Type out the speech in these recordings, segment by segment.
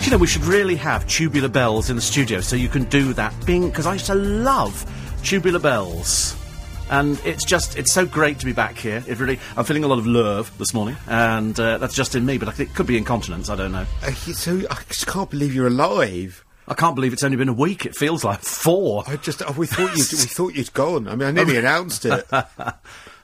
Do you know, we should really have tubular bells in the studio so you can do that. Being because I used to love tubular bells. And it's just, it's so great to be back here. It really, I'm feeling a lot of love this morning, and uh, that's just in me, but I think it could be incontinence, I don't know. Uh, so I just can't believe you're alive. I can't believe it's only been a week. It feels like four. I just, oh, we thought you, we thought you'd gone. I mean, I nearly announced it.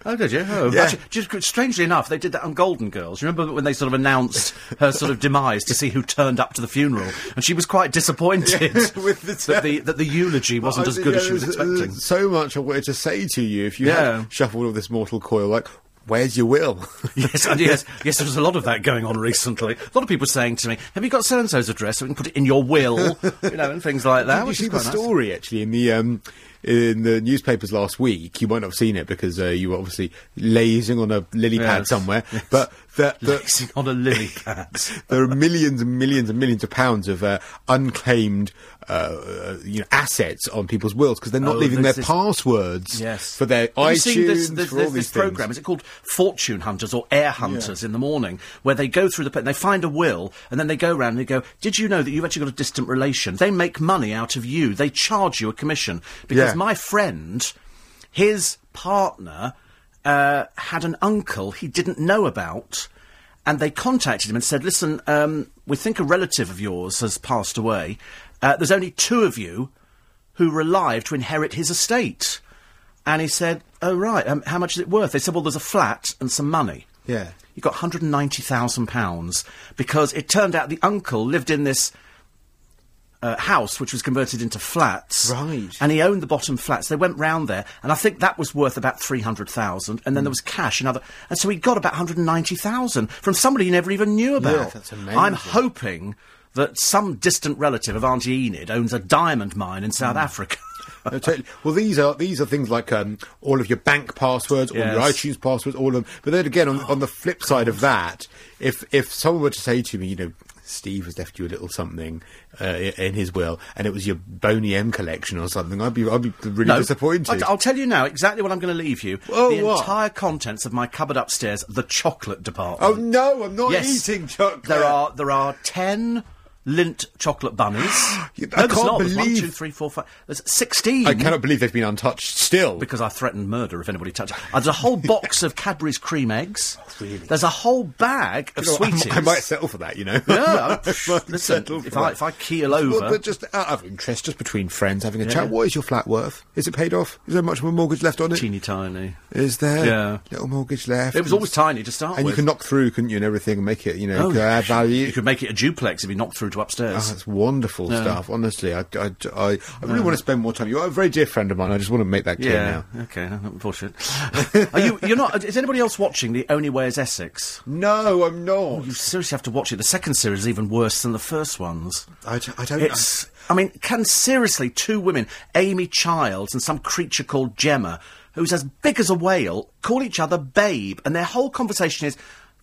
Oh, did you? Oh, Yeah. actually, just strangely enough, they did that on Golden Girls. Remember when they sort of announced her sort of demise to see who turned up to the funeral, and she was quite disappointed with the that the that the eulogy wasn't as good yeah, as she was there's- there's expecting. So much I wanted to say to you if you Yeah. had shuffled all this mortal coil. Like, where's your will? yes, and yes, yes. There was a lot of that going on recently. A lot of people saying to me, "Have you got so and so's address so we can put it in your will?" you know, and things like that. Did you see the nice. story actually in the um, in the newspapers last week? You might not have seen it because uh, you were obviously lazing on a lily pad Yes. somewhere. But the, Lazing on a lily pad. there are millions and millions and millions of pounds of uh, unclaimed uh, uh, you know assets on people's wills because they're not Oh, leaving their this- passwords Yes. for their Have you iTunes seen this, this, for all this, these program? things. Is it called Fortune Hunters or Heir Hunters in the morning, where they go through the and they find a will, and then they go around and they go, "Did you know that you've actually got a distant relation? They make money out of you. They charge you a commission because Yeah. my friend, his partner, uh, had an uncle he didn't know about." And they contacted him and said, "Listen, um, we think a relative of yours has passed away. Uh, there's only two of you who were alive to inherit his estate." And he said, "Oh right, um, how much is it worth?" They said, "Well, there's a flat and some money." Yeah. He got 190,000 pounds because it turned out the uncle lived in this uh, house which was converted into flats. Right. And he owned the bottom flats. They went round there, and I think that was worth about 300,000. And then there was cash and other. And so he got about 190,000 from somebody he never even knew about. that's amazing. I'm hoping that some distant relative of Auntie Enid owns a diamond mine in Hmm. South Africa. No, totally. Well, these are these are things like um, all of your bank passwords, all your iTunes passwords, all of them. But then again, on, on the flip side of that, if if someone were to say to me, you know, Steve has left you a little something uh, in his will, and it was your Boney M collection or something, I'd be I'd be really disappointed. I, will tell you now exactly what I'm going to leave you. Oh, the what? entire contents of my cupboard upstairs, the chocolate department. oh no, I'm not yes, eating chocolate. There are there are ten Lindt chocolate bunnies. You- no, I can't not. There's one, believe- two, three, four, five. There's sixteen. I cannot believe they've been untouched still. because I threatened murder if anybody touched. Uh, there's a whole box of Cadbury's cream eggs. Really? There's a whole bag of You know, sweeties. I, might settle for that, you know. Yeah, I listen, settle if I- if I keel Well, over- but just out of interest, just between friends having a Yeah. chat. What is your flat worth? Is it paid off? Is there much of a mortgage left on it? teeny tiny. Is there? Yeah. Little mortgage left. It was always tiny to start And with. you can knock through, couldn't you, and everything, and make it, you know, Oh, value. You could make it a duplex if you knocked through to Oh, upstairs. Ah, that's wonderful stuff. Honestly, I, I, I, I really want to spend more time. You're a very dear friend of mine. I just want to make that clear yeah. now. Okay. Unfortunate. Are you? You're not. Is anybody else watching The Only Way Is Essex? No, I'm not. Oh, you seriously have to watch it. The second series is even worse than the first ones. I, d- I don't. It's. I mean, can seriously two women, Amy Childs and some creature called Gemma, who's as big as a whale, call each other babe, and their whole conversation is,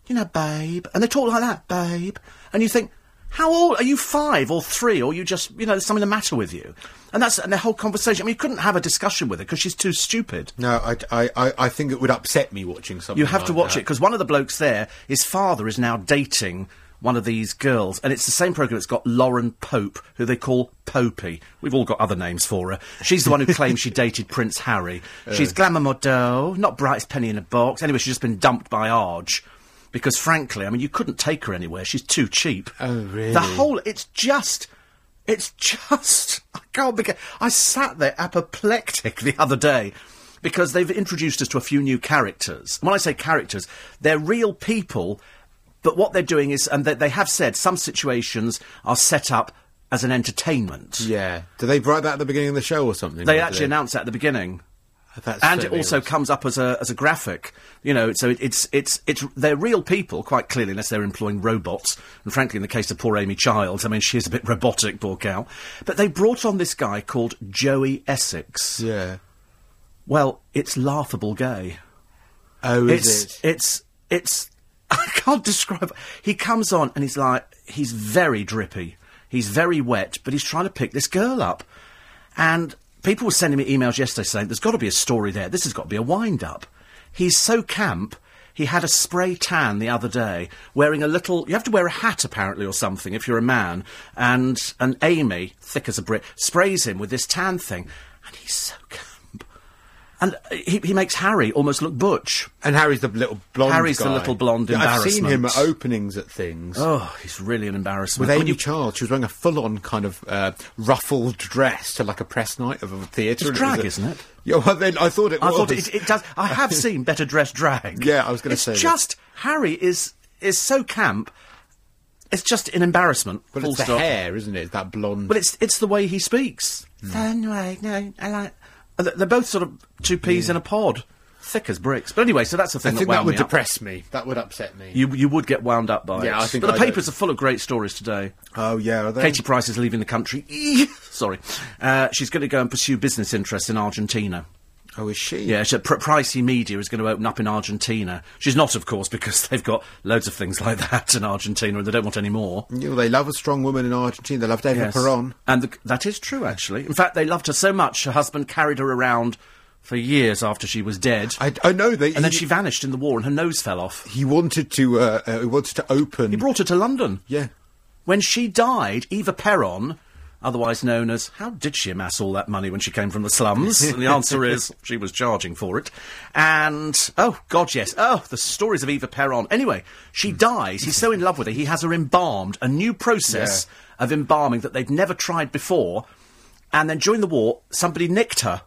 you know, babe, and they talk like that, babe, and you think. How old are you? Five or three, or you just, you know, there's something the matter with you, and that's and the whole conversation. I mean, you couldn't have a discussion with her because she's too stupid. no, I, I, I, I think it would upset me watching something. You have to watch that. it because one of the blokes there, his father is now dating one of these girls, and it's the same program. It's got Lauren Pope, who they call Popey. We've all got other names for her. She's the one who claims she dated Prince Harry. She's glamour model, not brightest penny in a box. Anyway, she's just been dumped by Arg. Because frankly, I mean, you couldn't take her anywhere. She's too cheap. Oh, really? The whole, it's just, it's just, I can't begin. I sat there apoplectic the other day because they've introduced us to a few new characters. When I say characters, they're real people, but what they're doing is, and they, they have said some situations are set up as an entertainment. Yeah. Do they write that at the beginning of the show or something? They actually announced that at the beginning. That's and it also awesome. comes up as a as a graphic, you know. So it, it's it's it's they're real people, quite clearly, unless they're employing robots. And frankly, in the case of poor Amy Childs, I mean, she is a bit robotic, poor cow. But they brought on this guy called Joey Essex. Yeah. Well, it's laughable gay. Oh, It's is it? it's it's I can't describe. He comes on and he's like he's very drippy. He's very wet, but he's trying to pick this girl up. And people were sending me emails yesterday saying there's got to be a story there. This has got to be a wind up. He's so camp. he had a spray tan the other day, wearing a little. You have to wear a hat apparently or something if you're a man. And an Amy, thick as a brick, sprays him with this tan thing, and he's so camp. And uh, he, he makes Harry almost look butch. And Harry's the little blonde. Harry's the little blonde Yeah, I've seen him at openings at things. Oh, he's really an embarrassment. With When Amy you- Child, she was wearing a full-on kind of uh, ruffled dress to like a press night of a theatre. It's drag, was a- isn't it? Yeah, well, then I thought it I was. thought it, it does. I have seen better dressed drag. Yeah, I was gonna It's say that. just Harry is is so camp. It's just an embarrassment. But it's the stop. hair, isn't it? That blonde. But it's it's the way he speaks. Anyway, no, I like. They're both sort of two peas in a pod, thick as bricks. But anyway, so that's the thing I thing think that that would me depress me. That would upset me. You you would get wound up by it. Yeah, I think But the I papers don't. are full of great stories today. oh yeah, are they? Katie Price is leaving the country. Sorry, uh, she's going to go and pursue business interests in Argentina. Oh, is she? Yeah, so Pr- Pricey Media is going to open up in Argentina. She's not, of course, because they've got loads of things like that in Argentina and they don't want any more. You know, they love a strong woman in Argentina. They love Eva Yes. Peron. And the, that is true, actually. In fact, they loved her so much, her husband carried her around for years after she was dead. I, I know they. and then she vanished in the war and her nose fell off. he wanted to. Uh, uh, he wanted to open. He brought her to London. yeah. When she died, Eva Peron, otherwise known as how did she amass all that money when she came from the slums? and the answer is she was charging for it. And oh god, yes. Oh, the stories of Eva Peron. Anyway, she hmm. dies. He's so in love with her, he has her embalmed. A new process of embalming that they'd never tried before. And then during the war, somebody nicked her.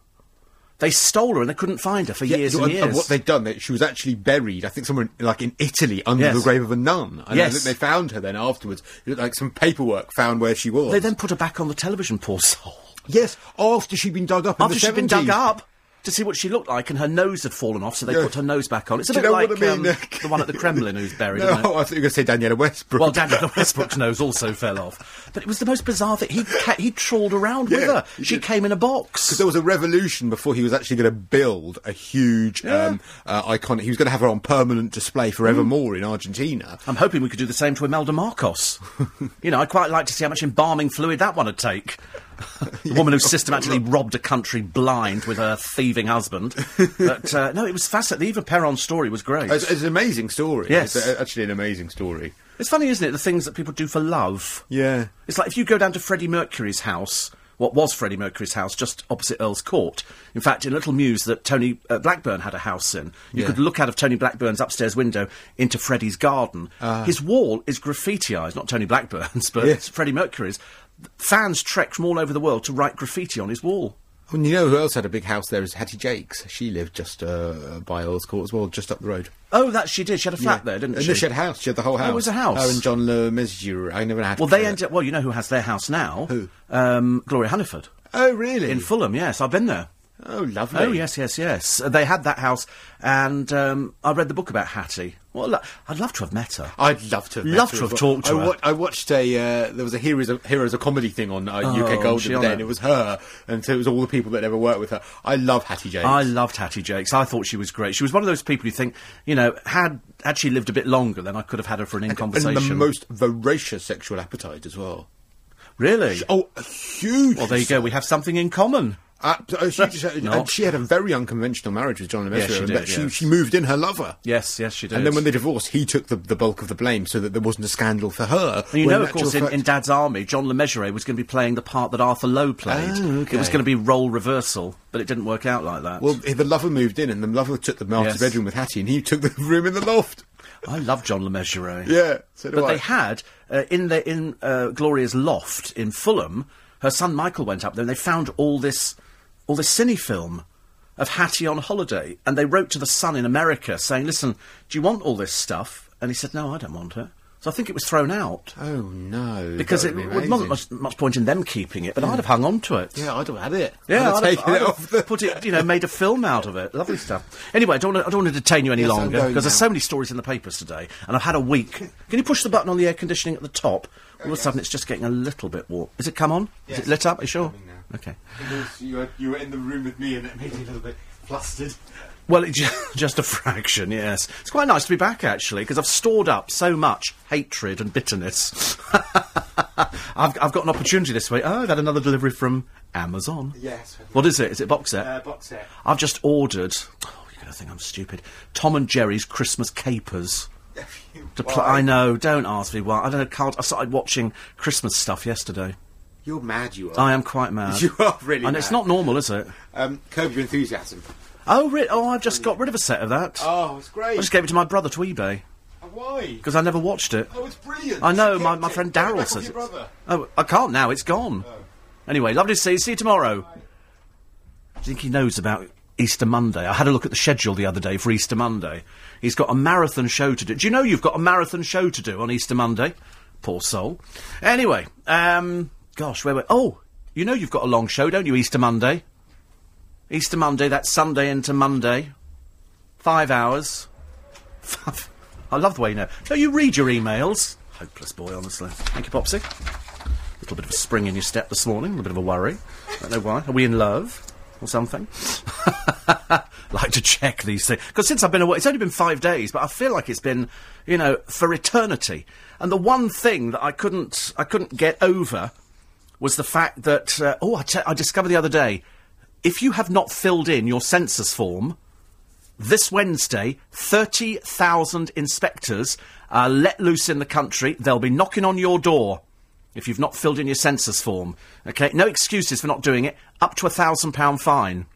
They stole her and they couldn't find her for years and and- years. and what they'd done, they, she was actually buried. I think somewhere in, like in Italy under Yes. the grave of a nun. And Yes. I think they found her then afterwards. It looked Like some paperwork found where she was. They then put her back on the television, poor soul. yes, after she'd been dug up. In after the she'd been dug up to see what she looked like, and her nose had fallen off, so they Yeah. put her nose back on. It's a Do you bit know like I mean? um, the one at the Kremlin who's buried. No. I thought you were going to say Danniella Westbrook. Well, Daniel Westbrook's nose also fell off, but it was the most bizarre thing. He ca- he trawled around with her. She came in a box. Because there was a revolution before he was actually going to build a huge um, uh, icon. He was going to have her on permanent display forevermore Mm. in Argentina. I'm hoping we could do the same to Imelda Marcos. you know, I'd quite like to see how much embalming fluid that one would take. the woman who systematically robbed a country blind with her thieving husband. But uh, no, it was fascinating. The Eva Peron story was great. It's, it's an amazing story. Yes. It's a- actually an amazing story. It's funny, isn't it? The things that people do for love. Yeah. It's like if you go down to Freddie Mercury's house, what was Freddie Mercury's house, just opposite Earl's Court. In fact, in a Little Mews that Tony uh, Blackburn had a house in, you Yeah. could look out of Tony Blackburn's upstairs window into Freddie's garden. His wall is graffitiised, not Tony Blackburn's, but Yes. Freddie Mercury's. Fans trek from all over the world to write graffiti on his wall. Well, you know who else had a big house there is Hattie Jacques. She lived just uh, by Earl's Court as well, just up the road. Oh, that she did. She had a flat Yeah. there, didn't And she? she had a house. She had the whole house. it was a house. Her and John Le Mesurier. I never had. well, they ended up. Well, you know who has their house now? Who? Um, Gloria Hunniford Oh, really? in Fulham. Yes, I've been there. Oh, lovely. Oh yes, yes, yes. Uh, they had that house, and um, I read the book about Hattie. Well, lo- I'd love to have met her. I'd love to have met Love her to as have well. talked to I, her. I watched a uh, there was a heroes of, heroes of comedy thing on uh, Oh, UK was she Golden on then. it? It was her, and so it was all the people that ever worked with her. I love Hattie Jacques. I loved Hattie Jacques. I thought she was great. She was one of those people who think, you know, had had she lived a bit longer, then I could have had her for an in conversation. and the most voracious sexual appetite as well. really? Oh, huge. well, there you go. We have something in common. Uh, uh, she, and she had a very unconventional marriage with John Le Yes, she did, that she, she moved in her lover. Yes, yes, she did. And then when they divorced, he took the, the bulk of the blame so that there wasn't a scandal for her. And you know, of course, in, fact- in Dad's Army, John Le Mesurier was going to be playing the part that Arthur Lowe played. Oh, okay. It was going to be role reversal, but it didn't work out like that. Well, the lover moved in, and the lover took the master's Yes. bedroom with Hattie, and he took the room in the loft. I love John Le Mesurier. Yeah, so but I. they had uh, in the in uh, Gloria's loft in Fulham. Her son Michael went up there, and they found all this all this cine film of Hattie on holiday, and they wrote to the Sun in America saying, "Listen, do you want all this stuff?" And he said, "No, I don't want it." So I think it was thrown out Oh no! because it would be wasn't much, much point in them keeping it, but I'd have hung on to it. Yeah, I'd have had it. Yeah, I'd have I'd taken I'd it off the. put it, you know, made a film out of it. Lovely stuff. Anyway, I don't, wanna, I don't want to detain you any Yes, longer because there's so many stories in the papers today, and I've had a week. Can you push the button on the air conditioning at the top? All of a sudden, it's just getting a little bit warm. Is it come on? Is it lit up? Are you sure? Okay. You were, you were in the room with me, and it made me a little bit flustered. Well, it, ju- just a fraction, yes. It's quite nice to be back, actually, because I've stored up so much hatred and bitterness. I've, I've got an opportunity this week. Oh, I've had another delivery from Amazon. Yes. What is it? Is it box set? Uh, box set. I've just ordered. Oh, you're going to think I'm stupid. Tom and Jerry's Christmas Capers. Pl- I know. Don't ask me why. I don't know. Can't. I started watching Christmas stuff yesterday. You're mad, you are. I am quite mad. You are really And it's not normal, is it? Um, curb your enthusiasm. Oh, re- oh, I've just got rid of a set of that. Oh, it's great. I just gave it to my brother to eBay Why? because I never watched it. Oh, it's brilliant. I know. My, my it. friend it Daryl off says your it. brother. Oh, I can't now. It's gone. Anyway, lovely to see you. See you tomorrow. Do you think he knows about Easter Monday? I had a look at the schedule the other day for Easter Monday. He's got a marathon show to do. Do you know you've got a marathon show to do on Easter Monday? Poor soul. Anyway, um, gosh, where were? Oh, you know you've got a long show, don't you? Easter Monday. Easter Monday. That's Sunday into Monday. Five hours. I love the way you know. Don't you read your emails? Hopeless boy, honestly. Thank you, Popsy. A little bit of a spring in your step this morning, a little bit of a worry. I don't know why. Are we in love? Or something? like to check these things. Because since I've been away, it's only been five days, but I feel like it's been, you know, for eternity. And the one thing that I couldn't, I couldn't get over was the fact that, uh, oh, I, discovered the other day, if you have not filled in your census form, this Wednesday, 30,000 inspectors are let loose in the country. They'll be knocking on your door if you've not filled in your census form. Okay, no excuses for not doing it. Up to a thousand pound fine.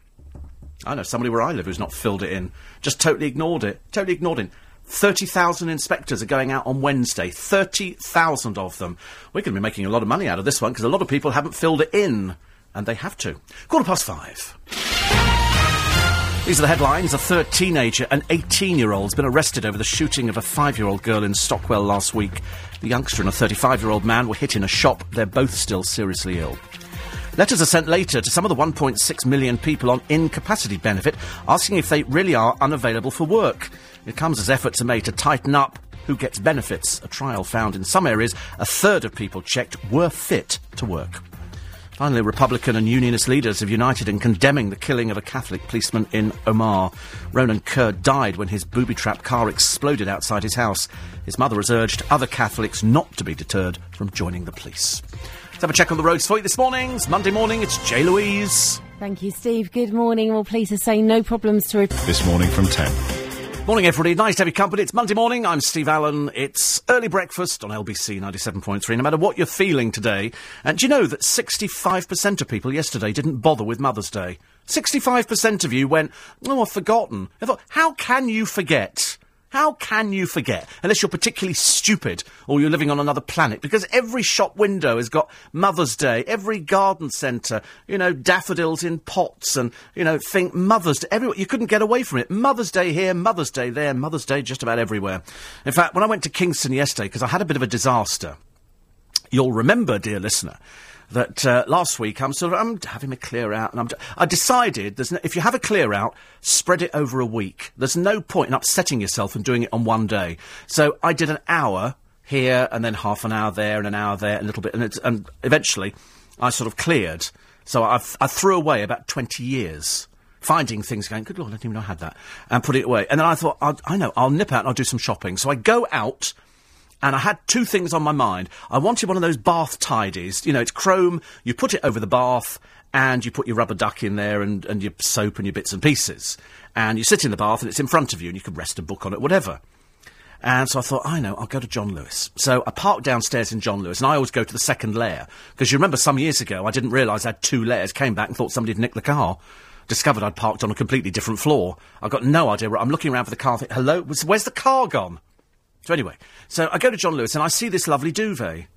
I know somebody where I live who's not filled it in. Just totally ignored it. Totally ignored it. 30,000 inspectors are going out on Wednesday. 30,000 of them. We're going to be making a lot of money out of this one because a lot of people haven't filled it in. And they have to. Quarter past five. These are the headlines. A third teenager, an 18 year old, has been arrested over the shooting of a five year old girl in Stockwell last week. The youngster and a 35 year old man were hit in a shop. They're both still seriously ill. Letters are sent later to some of the 1.6 million people on incapacity benefit asking if they really are unavailable for work. It comes as efforts are made to tighten up who gets benefits. A trial found in some areas a third of people checked were fit to work. Finally, Republican and Unionist leaders have united in condemning the killing of a Catholic policeman in Omagh. Ronan Kerr died when his booby trap car exploded outside his house. His mother has urged other Catholics not to be deterred from joining the police. Let's have a check on the roads for you this morning. It's Monday morning. It's Jay Louise. Thank you, Steve. Good morning. Well, pleased to say no problems to report. This morning from 10. Morning, everybody. Nice to have you company. It's Monday morning. I'm Steve Allen. It's early breakfast on LBC 97.3. No matter what you're feeling today, and do you know that 65% of people yesterday didn't bother with Mother's Day? 65% of you went, oh, I've forgotten. I thought, how can you forget? How can you forget? Unless you're particularly stupid or you're living on another planet. Because every shop window has got Mother's Day, every garden centre, you know, daffodils in pots and, you know, think Mother's Day. Everywhere. You couldn't get away from it. Mother's Day here, Mother's Day there, Mother's Day just about everywhere. In fact, when I went to Kingston yesterday, because I had a bit of a disaster, you'll remember, dear listener, that uh, last week I'm sort of I'm having a clear out, and I'm I decided there's no, if you have a clear out, spread it over a week. There's no point in upsetting yourself and doing it on one day. So I did an hour here, and then half an hour there, and an hour there, and a little bit, and, and eventually I sort of cleared. So I I threw away about twenty years. Finding things, going, good lord, I didn't even know I had that, and put it away. And then I thought, I know, I'll nip out and I'll do some shopping. So I go out, and I had two things on my mind. I wanted one of those bath tidies. You know, it's chrome, you put it over the bath, and you put your rubber duck in there and, and your soap and your bits and pieces. And you sit in the bath and it's in front of you and you can rest a book on it, whatever. And so I thought, I know, I'll go to John Lewis. So I parked downstairs in John Lewis, and I always go to the second layer. Because you remember some years ago, I didn't realise I had two layers, came back and thought somebody had nicked the car. Discovered I'd parked on a completely different floor. I've got no idea I'm looking around for the car, think, hello, where's the car gone? So anyway, so I go to John Lewis and I see this lovely duvet.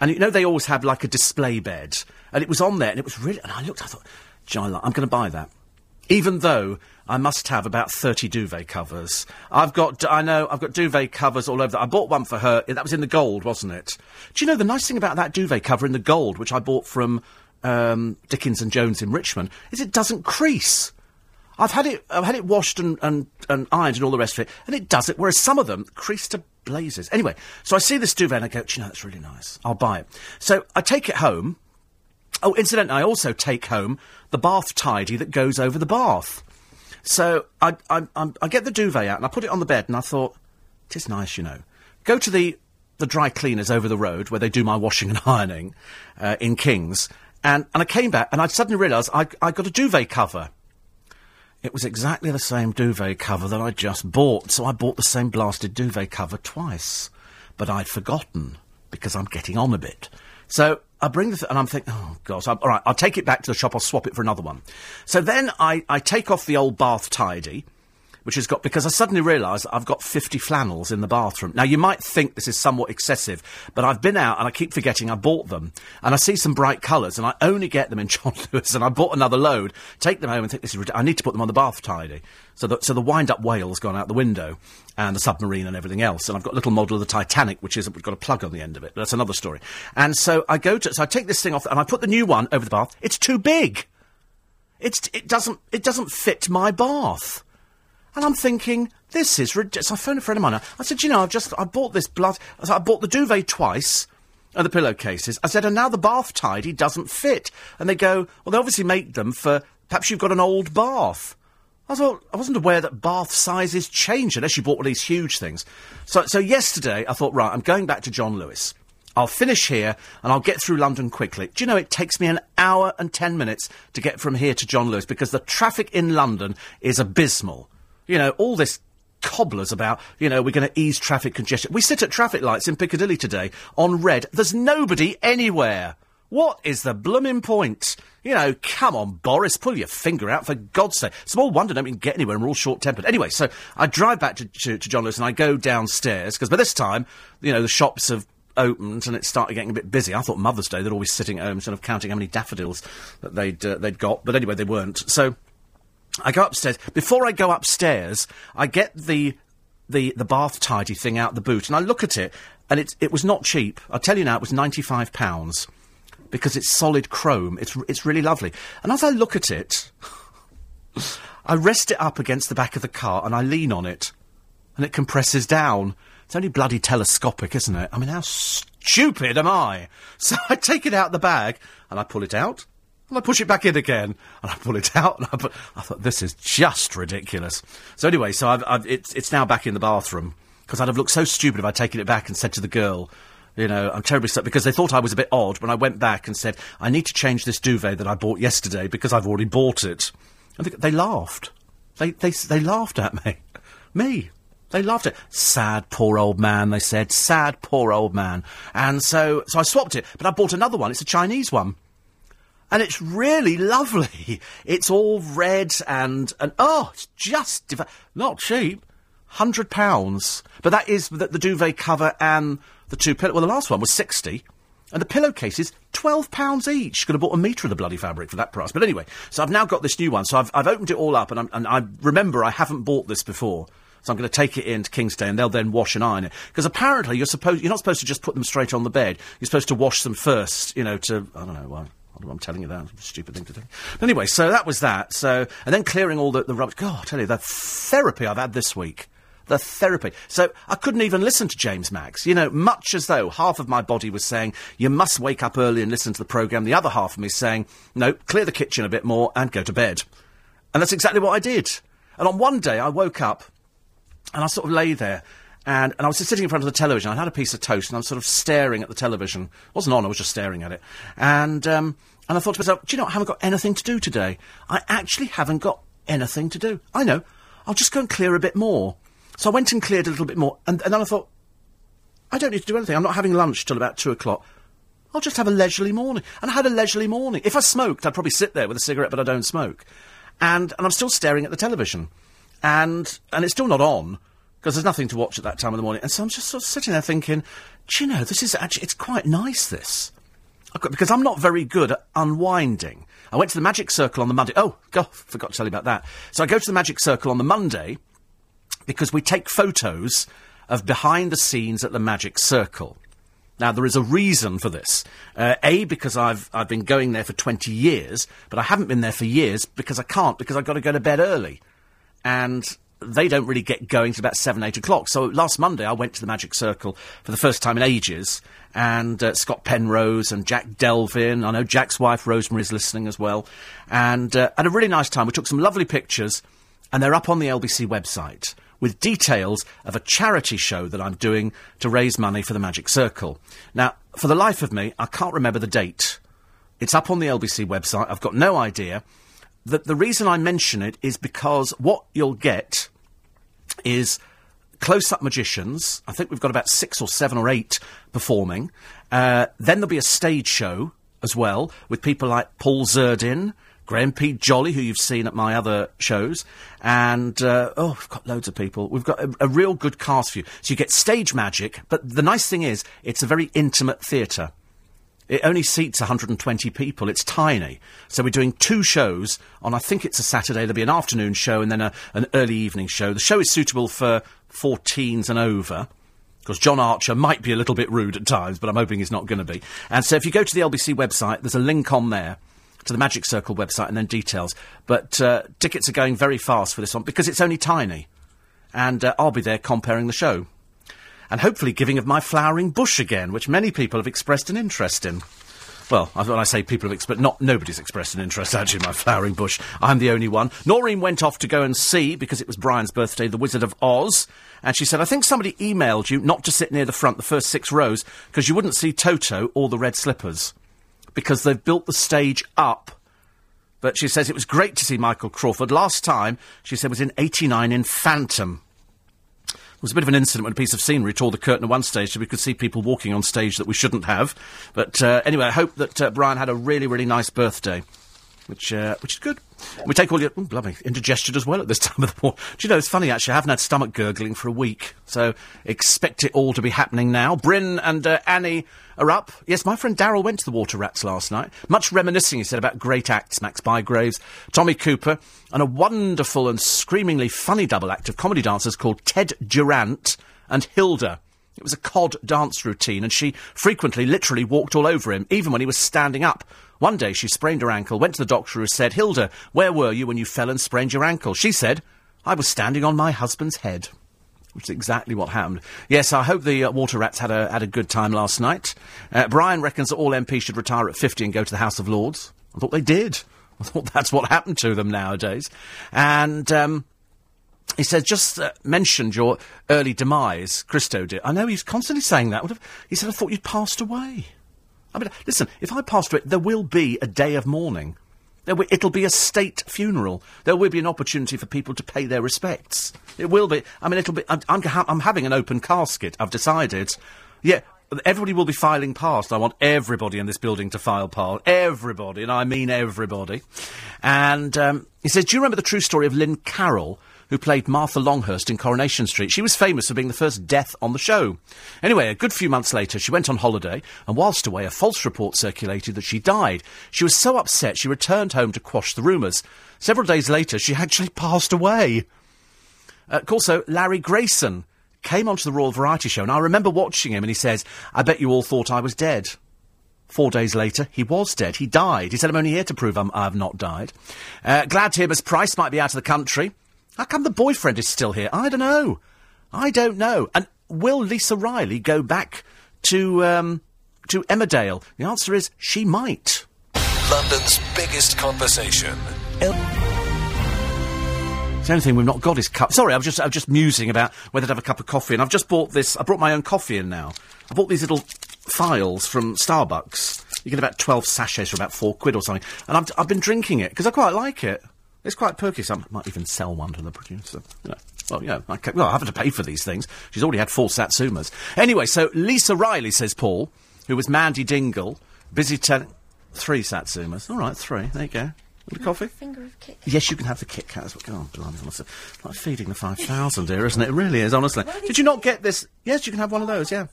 And you know they always have like a display bed. And it was on there and it was really and I looked, I thought, John, I'm gonna buy that. Even though I must have about 30 duvet covers. I've got, I know, I've got duvet covers all over. The, I bought one for her. That was in the gold, wasn't it? Do you know the nice thing about that duvet cover in the gold, which I bought from um, Dickins and Jones in Richmond, is it doesn't crease. I've had it, I've had it washed and, and, and ironed and all the rest of it, and it does it. Whereas some of them crease to blazes. Anyway, so I see this duvet and I go, you know, that's really nice. I'll buy it. So I take it home. Oh, incidentally, I also take home the bath tidy that goes over the bath. So I, I, I, get the duvet out and I put it on the bed, and I thought, it is nice, you know. Go to the the dry cleaners over the road where they do my washing and ironing uh, in Kings, and and I came back and I suddenly realised I I got a duvet cover it was exactly the same duvet cover that I just bought, so I bought the same blasted duvet cover twice. But I'd forgotten, because I'm getting on a bit. So I bring the th- and I'm thinking, oh gosh, all right, I'll take it back to the shop. I'll swap it for another one. So then I, I take off the old bath tidy, which has got because I suddenly realise I've got 50 flannels in the bathroom. Now you might think this is somewhat excessive, but I've been out and I keep forgetting I bought them, and I see some bright colours, and I only get them in John Lewis, and I bought another load, take them home, and think this is ridiculous. I need to put them on the bath tidy. So the, so the wind-up whale's gone out the window, and the submarine and everything else, and I've got a little model of the Titanic, which is we've got a plug on the end of it. That's another story. And so I go to so I take this thing off, and I put the new one over the bath. It's too big. It's it doesn't it doesn't fit my bath. And I'm thinking, this is ridiculous. I phoned a friend of mine. I said, you know, I've just, I bought this blood, I, said, I bought the duvet twice, and the pillowcases. I said, and now the bath tidy doesn't fit. And they go, well, they obviously make them for, perhaps you've got an old bath. I thought, I wasn't aware that bath sizes change unless you bought one of these huge things. So, so yesterday, I thought, right, I'm going back to John Lewis. I'll finish here and I'll get through London quickly. Do you know it takes me an hour and ten minutes to get from here to John Lewis because the traffic in London is abysmal. You know, all this cobblers about, you know, we're going to ease traffic congestion. We sit at traffic lights in Piccadilly today on red. There's nobody anywhere. What is the blooming point? You know, come on, Boris, pull your finger out for God's sake. Small wonder don't even get anywhere we're all short tempered. Anyway, so I drive back to, to, to John Lewis and I go downstairs because by this time, you know, the shops have opened and it started getting a bit busy. I thought Mother's Day they'd always sitting at home sort of counting how many daffodils that they'd uh, they'd got, but anyway they weren't. So I go upstairs. Before I go upstairs, I get the the the bath tidy thing out the boot, and I look at it, and it it was not cheap. I tell you now, it was ninety five pounds because it's solid chrome. It's it's really lovely. And as I look at it, I rest it up against the back of the car and I lean on it, and it compresses down. It's only bloody telescopic, isn't it? I mean, how stupid am I? So I take it out the bag and I pull it out and I push it back in again, and I pull it out, and I put. I thought this is just ridiculous. So anyway, so I've, I've, it's it's now back in the bathroom because I'd have looked so stupid if I'd taken it back and said to the girl, you know, I'm terribly sorry because they thought I was a bit odd when I went back and said I need to change this duvet that I bought yesterday because I've already bought it. And they, they laughed. They they they laughed at me, me. They laughed at sad poor old man. They said sad poor old man, and so so I swapped it, but I bought another one. It's a Chinese one and it's really lovely. It's all red and and oh, it's just not cheap, hundred pounds. But that is the, the duvet cover and the two pillow. Well, the last one was sixty. And the pillowcases, twelve pounds each. Could have bought a metre of the bloody fabric for that price. But anyway, so I've now got this new one. So I've, I've opened it all up, and, I'm, and I remember I haven't bought this before. So I'm going to take it into Kingston, and they'll then wash and iron it. Because apparently you're supposed you're not supposed to just put them straight on the bed. You're supposed to wash them first. You know, to I don't know why. I'm telling you that. Stupid thing to do. Anyway, so that was that. So, and then clearing all the, the rubbish. God, I tell you, the therapy I've had this week. The therapy. So I couldn't even listen to James Max. You know, much as though half of my body was saying, you must wake up early and listen to the programme, the other half of me saying, no, clear the kitchen a bit more and go to bed. And that's exactly what I did. And on one day I woke up and I sort of lay there and, and I was sitting in front of the television. I had a piece of toast and I was sort of staring at the television. It wasn't on, I was just staring at it. And, um, and I thought to myself, do you know, I haven't got anything to do today. I actually haven't got anything to do. I know. I'll just go and clear a bit more. So I went and cleared a little bit more, and, and then I thought, I don't need to do anything. I'm not having lunch till about two o'clock. I'll just have a leisurely morning. And I had a leisurely morning. If I smoked, I'd probably sit there with a cigarette, but I don't smoke. And, and I'm still staring at the television. And, and it's still not on, because there's nothing to watch at that time of the morning. And so I'm just sort of sitting there thinking, do you know, this is actually, it's quite nice, this because I'm not very good at unwinding. I went to the Magic Circle on the Monday. Oh, God, forgot to tell you about that. So I go to the Magic Circle on the Monday because we take photos of behind the scenes at the Magic Circle. Now, there is a reason for this. Uh, a, because I've, I've been going there for 20 years, but I haven't been there for years because I can't, because I've got to go to bed early. And they don't really get going to about 7, 8 o'clock. So last Monday I went to the Magic Circle for the first time in ages, and uh, Scott Penrose and Jack Delvin. I know Jack's wife Rosemary's listening as well, and uh, had a really nice time. We took some lovely pictures, and they're up on the LBC website with details of a charity show that I'm doing to raise money for the Magic Circle. Now, for the life of me, I can't remember the date. It's up on the LBC website. I've got no idea. the, the reason I mention it is because what you'll get is close up magicians. I think we've got about six or seven or eight performing. Uh, then there'll be a stage show as well with people like Paul Zerdin. Graham P. Jolly, who you've seen at my other shows, and uh, oh, we've got loads of people. We've got a, a real good cast for you. So you get stage magic, but the nice thing is, it's a very intimate theatre. It only seats 120 people. It's tiny. So we're doing two shows on, I think it's a Saturday. There'll be an afternoon show and then a, an early evening show. The show is suitable for 14s and over. Because John Archer might be a little bit rude at times, but I'm hoping he's not going to be. And so if you go to the LBC website, there's a link on there to the Magic Circle website and then details. But uh, tickets are going very fast for this one because it's only tiny. And uh, I'll be there comparing the show and hopefully giving of my flowering bush again, which many people have expressed an interest in. Well, when I say people have expressed, not nobody's expressed an interest actually in my flowering bush. I'm the only one. Noreen went off to go and see because it was Brian's birthday, The Wizard of Oz, and she said, "I think somebody emailed you not to sit near the front, the first six rows, because you wouldn't see Toto or the red slippers, because they've built the stage up." But she says it was great to see Michael Crawford. Last time, she said, was in 89 in Phantom was a bit of an incident when a piece of scenery tore the curtain at one stage so we could see people walking on stage that we shouldn't have. But uh, anyway, I hope that uh, Brian had a really, really nice birthday. Which, uh, which is good. We take all your, oh, blimey, indigestion as well at this time of the morning. Do you know, it's funny actually, I haven't had stomach gurgling for a week. So expect it all to be happening now. Bryn and uh, Annie are up. Yes, my friend Daryl went to the Water Rats last night. Much reminiscing, he said, about great acts, Max Bygraves, Tommy Cooper, and a wonderful and screamingly funny double act of comedy dancers called Ted Durante and Hilda. It was a cod dance routine, and she frequently, literally walked all over him, even when he was standing up. One day she sprained her ankle, went to the doctor who said, Hilda, where were you when you fell and sprained your ankle? She said, I was standing on my husband's head. Which is exactly what happened. Yes, I hope the uh, Water Rats had a, had a good time last night. Uh, Brian reckons that all MPs should retire at 50 and go to the House of Lords. I thought they did. I thought that's what happened to them nowadays. And, um, he says, just uh, mentioned your early demise, Christo did. I know he's constantly saying that. He said, I thought you'd passed away. I mean, listen, if I passed away, there will be a day of mourning. There Will, it'll be a state funeral. There will be an opportunity for people to pay their respects. It will be. I mean, it'll be. I'm, I'm, I'm having an open casket. I've decided. Yeah, everybody will be filing past. I want everybody in this building to file past. Everybody, and I mean everybody. And um, he says, "Do you remember the true story of Lynne Carol?" Who played Martha Longhurst in Coronation Street. She was famous for being the first death on the show. Anyway, a good few months later, she went on holiday, and whilst away, a false report circulated that she died. She was so upset, she returned home to quash the rumours. Several days later, she actually passed away. Uh, also, Larry Grayson came onto the Royal Variety Show, and I remember watching him, and he says, I bet you all thought I was dead. Four days later, he was dead. He died. He said, I'm only here to prove I'm, I've not died. Uh, glad to hear Miss Price might be out of the country. How come the boyfriend is still here? I don't know. I don't know. And will Lisa Riley go back to um, to Emmerdale? The answer is she might. London's biggest conversation. The only thing we've not got is cup. Sorry, I was just I was just musing about whether to have a cup of coffee, and I've just bought this. I brought my own coffee in now. I bought these little files from Starbucks. You get about twelve sachets for about four quid or something, and I've, I've been drinking it because I quite like it. It's quite perky. Some might even sell one to the producer. You know. Well, yeah, I well, I have to pay for these things. She's already had four Satsumas. Anyway, so Lisa Riley, says Paul, who was Mandy Dingle, busy telling... Three Satsumas. All right, three. There you go. The coffee? Finger of Kit Yes, you can have the Kit Kat as well. Oh, blimey, honestly. Like feeding the 5,000 here, isn't it? It really is, honestly. Did you not get this? Yes, you can have one of those, yeah.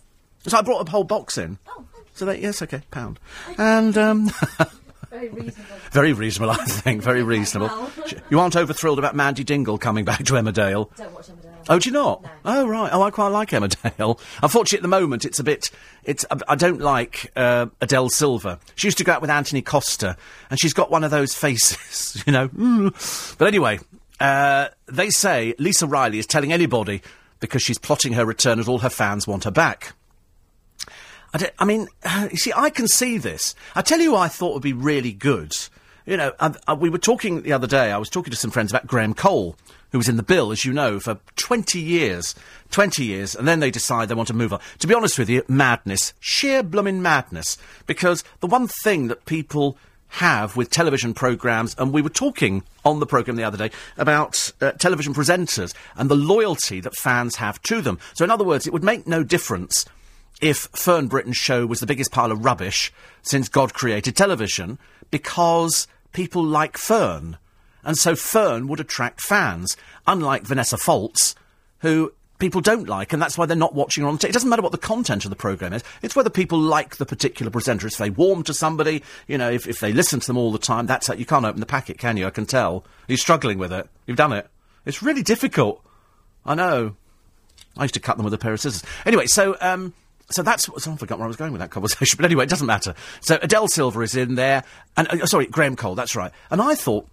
So I brought a whole box in. Oh, So that, yes, okay, pound. And, um... very reasonable. Very reasonable, I think. Very reasonable. You aren't over thrilled about Mandy Dingle coming back to Emmerdale. Don't watch Emmerdale. Oh, do you not? No. Oh, right. Oh, I quite like Emmerdale. Unfortunately, at the moment, it's a bit. It's. I- I don't like uh, Adele Silva. She used to go out with Anthony Costa, and she's got one of those faces, you know. Mm. But anyway, uh, they say Lisa Riley is telling anybody because she's plotting her return, as all her fans want her back. I, I mean, you see, I can see this. I tell you, I thought would be really good. You know, I, I, we were talking the other day. I was talking to some friends about Graham Cole, who was in the bill, as you know, for twenty years, twenty years, and then they decide they want to move on. To be honest with you, madness, sheer blooming madness. Because the one thing that people have with television programmes, and we were talking on the programme the other day about uh, television presenters and the loyalty that fans have to them. So, in other words, it would make no difference if Fern Britton's show was the biggest pile of rubbish since God created television, because people like Fern. And so Fern would attract fans, unlike Vanessa Feltz, who people don't like, and that's why they're not watching her on. T- it doesn't matter what the content of the programme is; it's whether people like the particular presenter. If they warm to somebody, you know, if, if they listen to them all the time, that's how you can't open the packet, can you? I can tell you're struggling with it. You've done it. It's really difficult. I know. I used to cut them with a pair of scissors. Anyway, so um, so that's what, I forgot where I was going with that conversation. But anyway, it doesn't matter. So Adele Silva is in there, and uh, sorry, Graham Cole. That's right. And I thought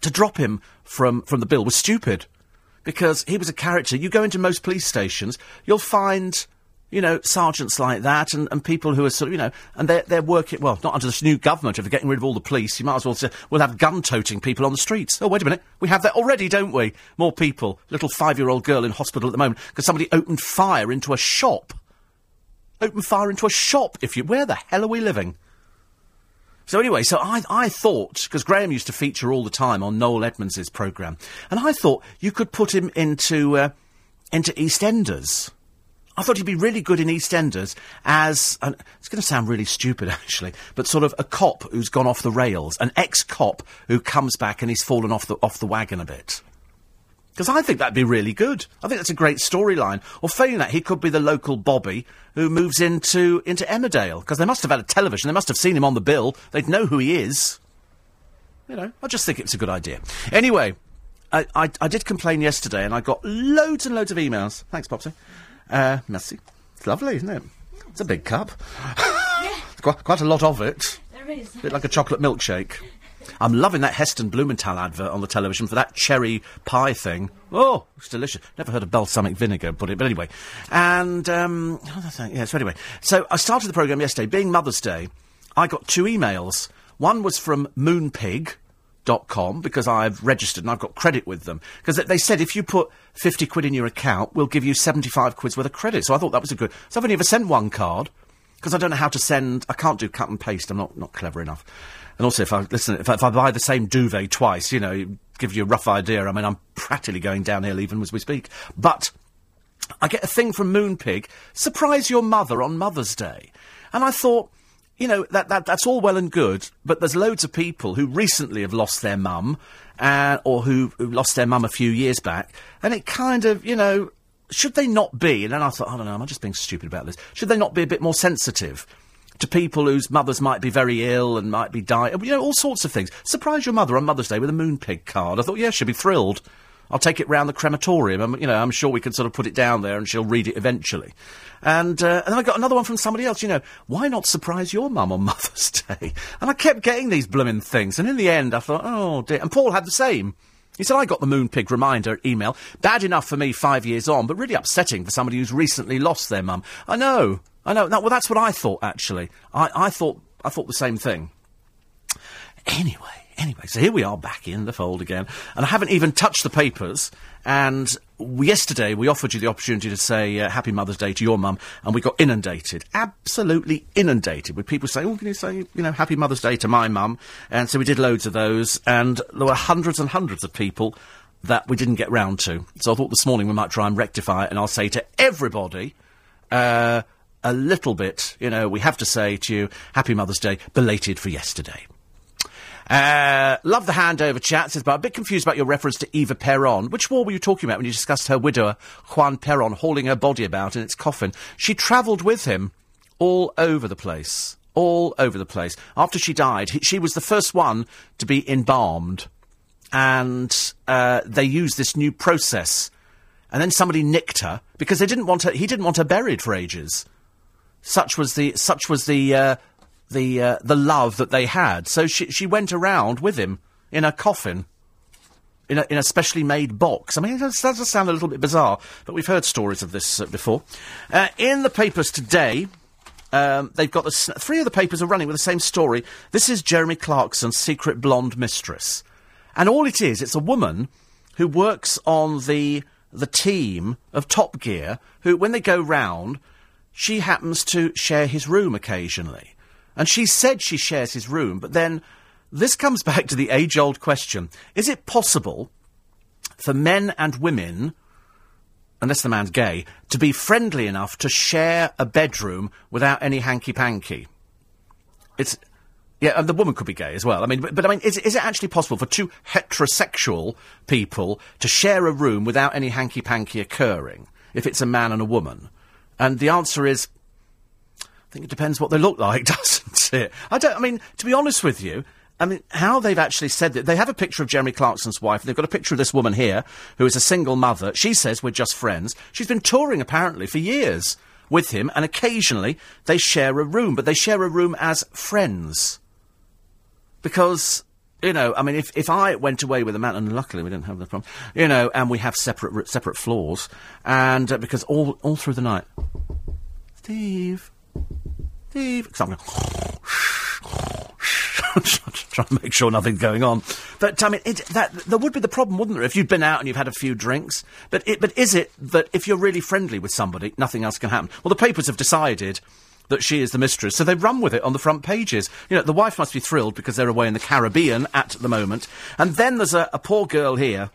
to drop him from from the bill was stupid because he was a character. You go into most police stations, you'll find. You know, sergeants like that, and, and people who are sort of, you know, and they're, they're working, well, not under this new government, if they're getting rid of all the police, you might as well say, we'll have gun toting people on the streets. Oh, wait a minute, we have that already, don't we? More people. Little five year old girl in hospital at the moment because somebody opened fire into a shop open fire into a shop. If you, where the hell are we living? So anyway, so I, I thought because Graham used to feature all the time on Noel Edmonds' program, and I thought you could put him into uh, into EastEnders. I thought he'd be really good in EastEnders as an, it's going to sound really stupid actually, but sort of a cop who's gone off the rails, an ex-cop who comes back and he's fallen off the off the wagon a bit. Because I think that'd be really good. I think that's a great storyline. Or failing that, he could be the local Bobby who moves into into Emmerdale. Because they must have had a television. They must have seen him on the bill. They'd know who he is. You know, I just think it's a good idea. Anyway, I, I, I did complain yesterday, and I got loads and loads of emails. Thanks, Popsy. Uh, merci. It's lovely, isn't it? It's a big cup. quite, quite a lot of it. There is. A bit like a chocolate milkshake. I'm loving that Heston Blumenthal advert on the television for that cherry pie thing. Oh, it's delicious. Never heard of balsamic vinegar, put it, but anyway. And, um, yeah, so anyway. So I started the programme yesterday. Being Mother's Day, I got two emails. One was from moonpig.com because I've registered and I've got credit with them. Because they said if you put 50 quid in your account, we'll give you 75 quid's worth of credit. So I thought that was a good. So I've only ever sent one card because I don't know how to send. I can't do cut and paste. I'm not, not clever enough. And also, if I listen, if I, if I buy the same duvet twice, you know, it gives you a rough idea. I mean, I'm practically going downhill even as we speak. But I get a thing from Moonpig, surprise your mother on Mother's Day. And I thought, you know, that, that that's all well and good, but there's loads of people who recently have lost their mum, uh, or who, who lost their mum a few years back, and it kind of, you know, should they not be? And then I thought, I don't know, am I just being stupid about this? Should they not be a bit more sensitive? To people whose mothers might be very ill and might be dying, you know, all sorts of things. Surprise your mother on Mother's Day with a Moonpig card. I thought, yeah, she'll be thrilled. I'll take it round the crematorium. I'm, you know, I'm sure we can sort of put it down there and she'll read it eventually. And, uh, and then I got another one from somebody else, you know, why not surprise your mum on Mother's Day? And I kept getting these blooming things. And in the end, I thought, oh dear. And Paul had the same. He said, I got the Moonpig reminder email. Bad enough for me five years on, but really upsetting for somebody who's recently lost their mum. I know. I know. No, well, that's what I thought, actually. I, I thought, I thought the same thing. Anyway, anyway, so here we are back in the fold again, and I haven't even touched the papers. And yesterday we offered you the opportunity to say uh, Happy Mother's Day to your mum, and we got inundated, absolutely inundated with people saying, "Oh, can you say you know Happy Mother's Day to my mum?" And so we did loads of those, and there were hundreds and hundreds of people that we didn't get round to. So I thought this morning we might try and rectify it, and I'll say to everybody. Uh, a little bit, you know, we have to say to you, Happy Mother's Day, belated for yesterday. Uh, love the handover chat, says, but I'm a bit confused about your reference to Eva Peron. Which war were you talking about when you discussed her widower, Juan Peron, hauling her body about in its coffin? She travelled with him all over the place. All over the place. After she died, he, she was the first one to be embalmed. And uh, they used this new process. And then somebody nicked her because they didn't want her. He didn't want her buried for ages. Such was the such was the uh, the uh, the love that they had. So she she went around with him in a coffin. In a, in a specially made box. I mean, that does sound a little bit bizarre, but we've heard stories of this uh, before. Uh, in the papers today, um, they've got the, s- three of the papers are running with the same story. This is Jeremy Clarkson's secret blonde mistress, and all it is, it's a woman who works on the the team of Top Gear. Who, when they go round, she happens to share his room occasionally. And she said she shares his room, but then this comes back to the age old question is it possible for men and women, unless the man's gay, to be friendly enough to share a bedroom without any hanky panky? It's. Yeah, and the woman could be gay as well. I mean, but, but I mean, is, is it actually possible for two heterosexual people to share a room without any hanky panky occurring if it's a man and a woman? And the answer is, I think it depends what they look like, doesn't it? I don't. I mean, to be honest with you, I mean, how they've actually said that they have a picture of Jeremy Clarkson's wife. And they've got a picture of this woman here who is a single mother. She says we're just friends. She's been touring apparently for years with him, and occasionally they share a room, but they share a room as friends because you know, I mean, if, if I went away with a man, and luckily we didn't have the problem, you know, and we have separate separate floors, and uh, because all all through the night, Steve, Steve, 'cause I'm going, trying to make sure nothing's going on. But I mean, it, that there would be the problem, wouldn't there, if you'd been out and you've had a few drinks? But it, but is it that if you're really friendly with somebody, nothing else can happen? Well, the papers have decided that she is the mistress. So they run with it on the front pages. You know, the wife must be thrilled because they're away in the Caribbean at the moment. And then there's a, a poor girl here.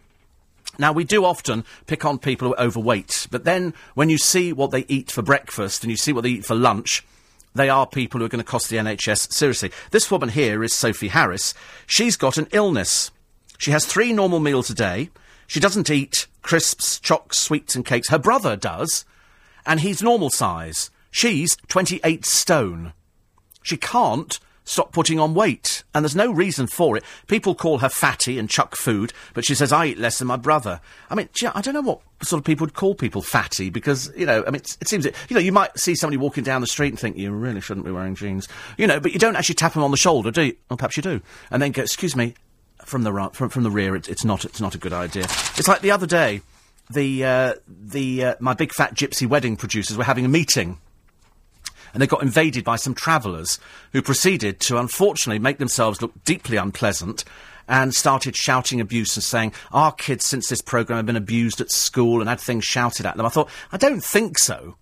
Now, we do often pick on people who are overweight, but then when you see what they eat for breakfast and you see what they eat for lunch, they are people who are going to cost the NHS seriously. This woman here is Sophie Harris. She's got an illness. She has three normal meals a day. She doesn't eat crisps, chocks, sweets, and cakes. Her brother does, and he's normal size. She's 28 stone. She can't stop putting on weight, and there's no reason for it. People call her fatty and chuck food, but she says, I eat less than my brother. I mean, gee, I don't know what sort of people would call people fatty, because, you know, I mean, it seems that, you know, you might see somebody walking down the street and think, you really shouldn't be wearing jeans. You know, but you don't actually tap them on the shoulder, do you? Perhaps you do. And then go, excuse me, from the, from, from the rear, it's, it's, not, it's not a good idea. It's like the other day, the, uh, the, uh, my big fat gypsy wedding producers were having a meeting and they got invaded by some travellers who proceeded to unfortunately make themselves look deeply unpleasant and started shouting abuse and saying, Our kids, since this programme, have been abused at school and had things shouted at them. I thought, I don't think so.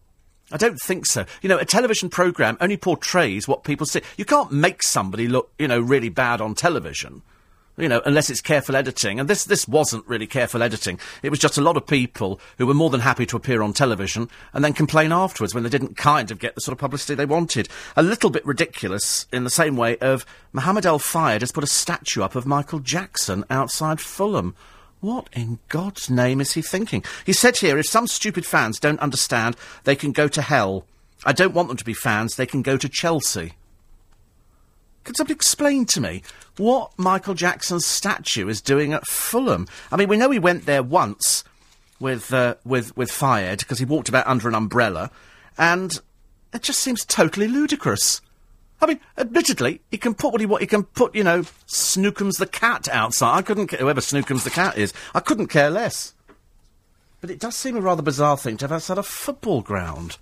I don't think so. You know, a television programme only portrays what people see. You can't make somebody look, you know, really bad on television. You know, unless it's careful editing. And this, this wasn't really careful editing. It was just a lot of people who were more than happy to appear on television and then complain afterwards when they didn't kind of get the sort of publicity they wanted. A little bit ridiculous in the same way of Mohammed El Fayed has put a statue up of Michael Jackson outside Fulham. What in God's name is he thinking? He said here, if some stupid fans don't understand, they can go to hell. I don't want them to be fans, they can go to Chelsea. Can somebody explain to me what Michael Jackson's statue is doing at Fulham? I mean, we know he went there once with uh, with with Fayed because he walked about under an umbrella, and it just seems totally ludicrous. I mean, admittedly, he can put what he want. He can put, you know, Snookums the cat outside. I couldn't, ca- whoever Snookums the cat is, I couldn't care less. But it does seem a rather bizarre thing to have outside a football ground.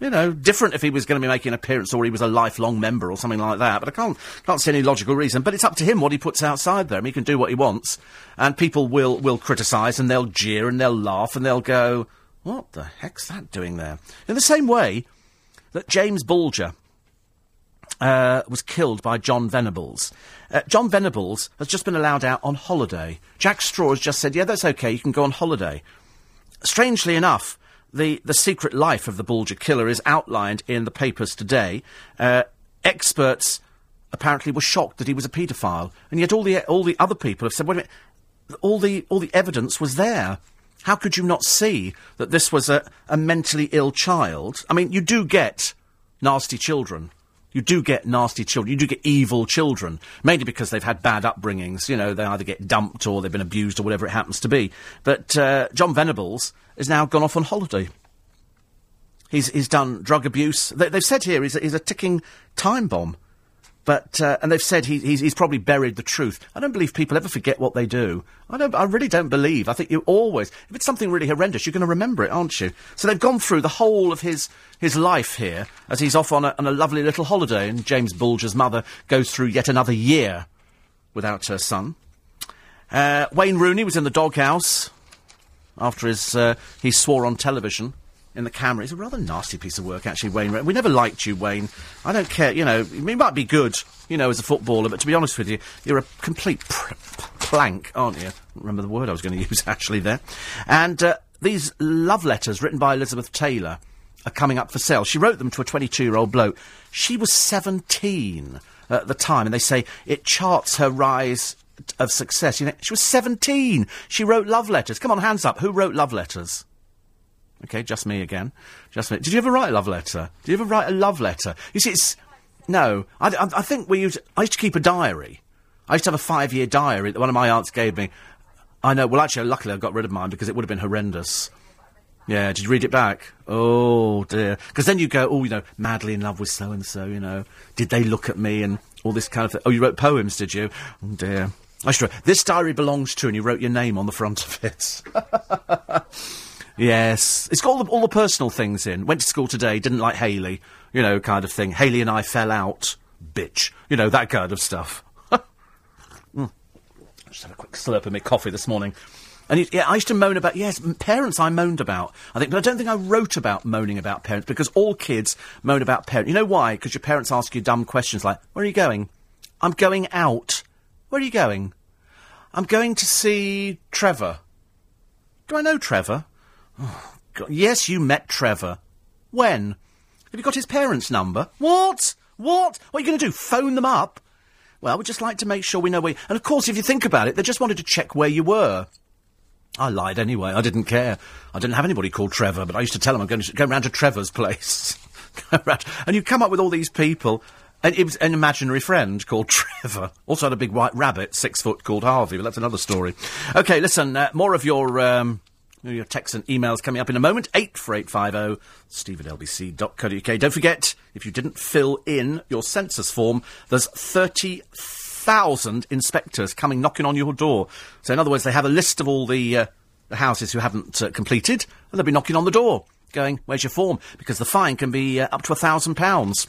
You know, different if he was going to be making an appearance or he was a lifelong member or something like that. But I can't can't see any logical reason. But it's up to him what he puts outside there. I mean, he can do what he wants, and people will will criticise and they'll jeer and they'll laugh and they'll go, "What the heck's that doing there?" In the same way that James Bulger uh, was killed by Jon Venables. Uh, Jon Venables has just been allowed out on holiday. Jack Straw has just said, "Yeah, that's okay. You can go on holiday." strangely enough, the, the secret life of the Bulger killer is outlined in the papers today. Uh, experts apparently were shocked that he was a paedophile, and yet all the all the other people have said, "Wait a minute, all the all the evidence was there." How could you not see that this was a, a mentally ill child? I mean, you do get nasty children. You do get nasty children. You do get evil children, mainly because they've had bad upbringings. You know, they either get dumped or they've been abused or whatever it happens to be. But uh, Jon Venables has now gone off on holiday. He's, he's done drug abuse. They, they've said here he's he's a ticking time bomb. But uh, and they've said he, he's, he's probably buried the truth. I don't believe people ever forget what they do. I don't. I really don't believe. I think you always, if it's something really horrendous, you're going to remember it, aren't you? So they've gone through the whole of his his life here as he's off on a, on a lovely little holiday, and James Bulger's mother goes through yet another year without her son. Uh, Wayne Rooney was in the doghouse after his uh, he swore on television in the camera. It's a rather nasty piece of work, actually, Wayne. We never liked you, Wayne. I don't care, you know, you might be good, you know, as a footballer, but to be honest with you, you're a complete pr- plank, aren't you? Remember the word I was going to use, actually, there. And uh, these love letters written by Elizabeth Taylor are coming up for sale. She wrote them to a 22 year old bloke. She was 17 at the time, and they say it charts her rise of success. You know, she was 17. She wrote love letters. Come on, hands up. Who wrote love letters? Okay, just me again. Just me. Did you ever write a love letter? Did you ever write a love letter? You see, it's no. I, I, I think we used. I used to keep a diary. I used to have a five-year diary that one of my aunts gave me. I know. Well, actually, luckily I got rid of mine because it would have been horrendous. Yeah, did you read it back? Oh dear. Because then you go, oh, you know, madly in love with so and so. You know, did they look at me and all this kind of thing? Oh, you wrote poems, did you? Oh dear. I should. This diary belongs to, and you wrote your name on the front of it. Yes, it's got all the, all the personal things in. Went to school today, didn't like Haley, you know, kind of thing. Haley and I fell out, bitch, you know that kind of stuff. mm. Just had a quick slurp of my coffee this morning, and it, yeah, I used to moan about yes, parents. I moaned about. I think, but I don't think I wrote about moaning about parents because all kids moan about parents. You know why? Because your parents ask you dumb questions like, "Where are you going?" I'm going out. Where are you going? I'm going to see Trevor. Do I know Trevor? Yes, you met Trevor. When? Have you got his parents' number? What? What? What are you going to do? Phone them up? Well, we'd just like to make sure we know where. And of course, if you think about it, they just wanted to check where you were. I lied anyway. I didn't care. I didn't have anybody called Trevor, but I used to tell them I'm going to go round to Trevor's place. And you come up with all these people. And it was an imaginary friend called Trevor. Also had a big white rabbit, six foot, called Harvey, but that's another story. Okay, listen, uh, more of your um, your texts and emails coming up in a moment. 84850 steve at lbc.co.uk. Don't forget, if you didn't fill in your census form, there's 30,000 inspectors coming knocking on your door. So, in other words, they have a list of all the, uh, the houses who haven't uh, completed, and they'll be knocking on the door, going, Where's your form? Because the fine can be uh, up to a £1,000.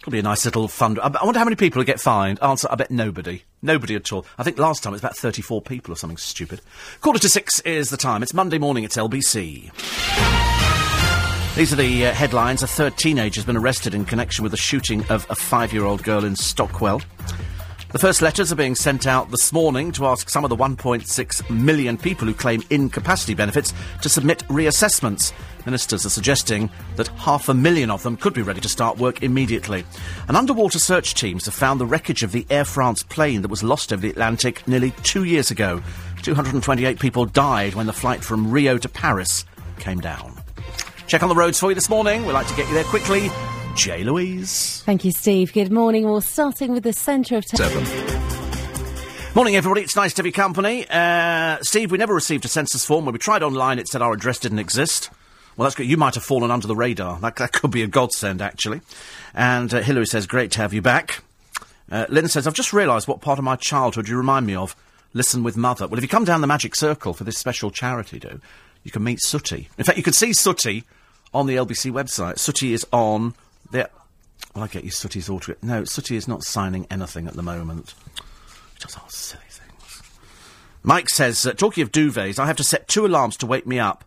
It'll be a nice little fund. I, wonder how many people get fined. Answer, I bet nobody. Nobody at all. I think last time it was about 34 people or something stupid. Quarter to six is the time. It's Monday morning, it's LBC. These are the uh, headlines. A third teenager has been arrested in connection with the shooting of a five-year-old girl in Stockwell. The first letters are being sent out this morning to ask some of the 1.6 million people who claim incapacity benefits to submit reassessments. Ministers are suggesting that half a million of them could be ready to start work immediately. And underwater search teams have found the wreckage of the Air France plane that was lost over the Atlantic nearly two years ago. 228 people died when the flight from Rio to Paris came down. Check on the roads for you this morning. We'd like to get you there quickly. J. Louise. Thank you, Steve. Good morning. We're starting with the centre of town. Morning, everybody. It's nice to have your company. Uh, Steve, we never received a census form. When we tried online, it said our address didn't exist. Well, that's good. You might have fallen under the radar. That, that could be a godsend, actually. And uh, Hillary says, great to have you back. Uh, Lynn says, I've just realised what part of my childhood you remind me of. Listen with Mother. Well, if you come down the Magic Circle for this special charity do, you can meet Sooty. In fact, you can see Sooty on the LBC website. Sooty is on the... Well, I get you Sooty's auto... No, Sooty is not signing anything at the moment. He does all silly things. Mike says, uh, talking of duvets, I have to set two alarms to wake me up.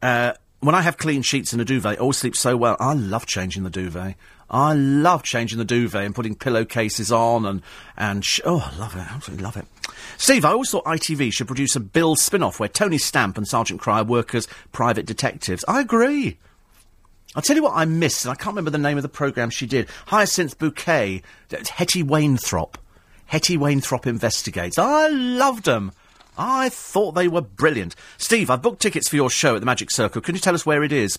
Uh, when I have clean sheets in a duvet, I always sleep so well. I love changing the duvet. I love changing the duvet and putting pillowcases on and and sh- oh, I love it, absolutely love it. Steve, I always thought ITV should produce a Bill spin-off where Tony Stamp and Sergeant Cryer work as private detectives. I agree. I'll tell you what I missed, and I can't remember the name of the programme she did. Hyacinth Bouquet, Hetty Wainthropp. Hetty Wainthropp investigates. I loved them. I thought they were brilliant. Steve, I've booked tickets for your show at the Magic Circle. Can you tell us where it is?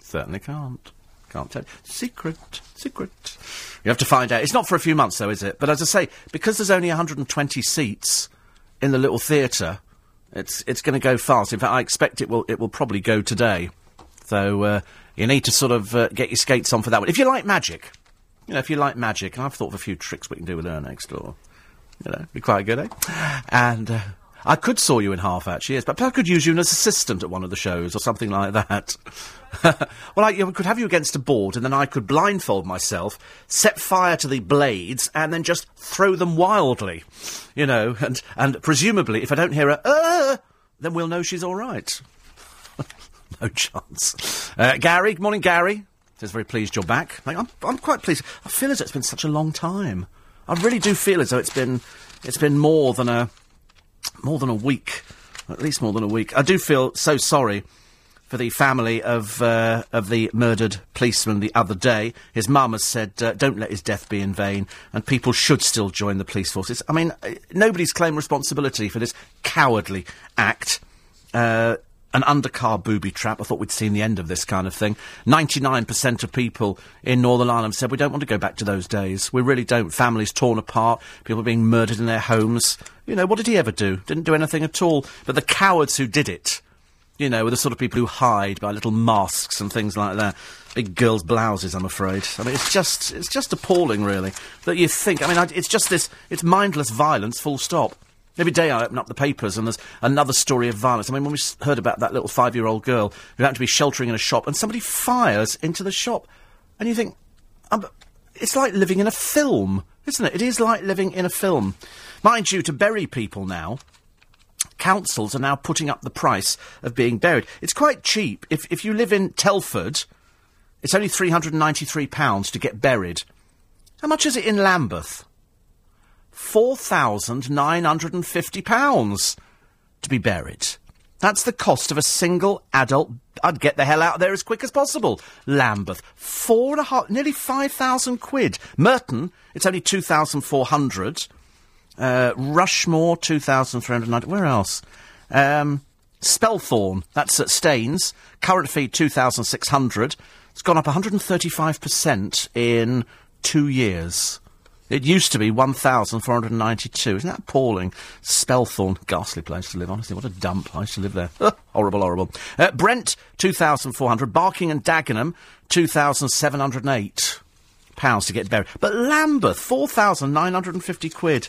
Certainly can't. Can't tell. Secret. Secret. You have to find out. It's not for a few months, though, is it? But as I say, because there's only 120 seats in the little theatre, it's it's going to go fast. In fact, I expect it will it will probably go today. So uh, you need to sort of uh, get your skates on for that one. If you like magic, you know, if you like magic, and I've thought of a few tricks we can do with her next door. You know, be quite good, eh? And uh, I could saw you in half, actually, yes, but I could use you as an assistant at one of the shows or something like that. well, I you know, could have you against a board, and then I could blindfold myself, set fire to the blades, and then just throw them wildly, you know, and and presumably, if I don't hear a uh, then we'll know she's all right. no chance. Uh, Gary, good morning, Gary. Says very pleased you're back. I'm, I'm quite pleased. I feel as though it's been such a long time. I really do feel as though it's been, it's been more than a, more than a week, at least more than a week. I do feel so sorry for the family of uh, of the murdered policeman the other day. His mum has said, uh, "Don't let his death be in vain," and people should still join the police forces. I mean, uh, nobody's claimed responsibility for this cowardly act. Uh, an undercar booby trap. I thought we'd seen the end of this kind of thing. 99% of people in Northern Ireland said we don't want to go back to those days. We really don't. Families torn apart, people being murdered in their homes. You know, what did he ever do? Didn't do anything at all. But the cowards who did it, you know, were the sort of people who hide by little masks and things like that. Big girls' blouses, I'm afraid. I mean, it's just, it's just appalling, really, that you think. I mean, it's just this, it's mindless violence, full stop. Every day I open up the papers and there's another story of violence. I mean, when we heard about that little five-year-old girl who happened to be sheltering in a shop and somebody fires into the shop, and you think, um, it's like living in a film, isn't it? It is like living in a film. Mind you, to bury people now, councils are now putting up the price of being buried. It's quite cheap. If, if you live in Telford, it's only £393 to get buried. How much is it in Lambeth? £4,950 to be buried. That's the cost of a single adult. I'd get the hell out of there as quick as possible. Lambeth, four and a half, nearly five thousand quid. Merton, it's only two thousand four hundred. Uh, Rushmoor, two thousand three hundred ninety. Where else? Um, Spelthorne, that's at Staines. Current fee two thousand six hundred. It's gone up one hundred and thirty-five percent in two years. It used to be 1,492. Isn't that appalling? Spelthorne, ghastly place to live, honestly. What a dump. I used to live there. horrible, horrible. Uh, Brent, 2,400. Barking and Dagenham, 2,708 pounds to get buried. But Lambeth, 4,950 quid.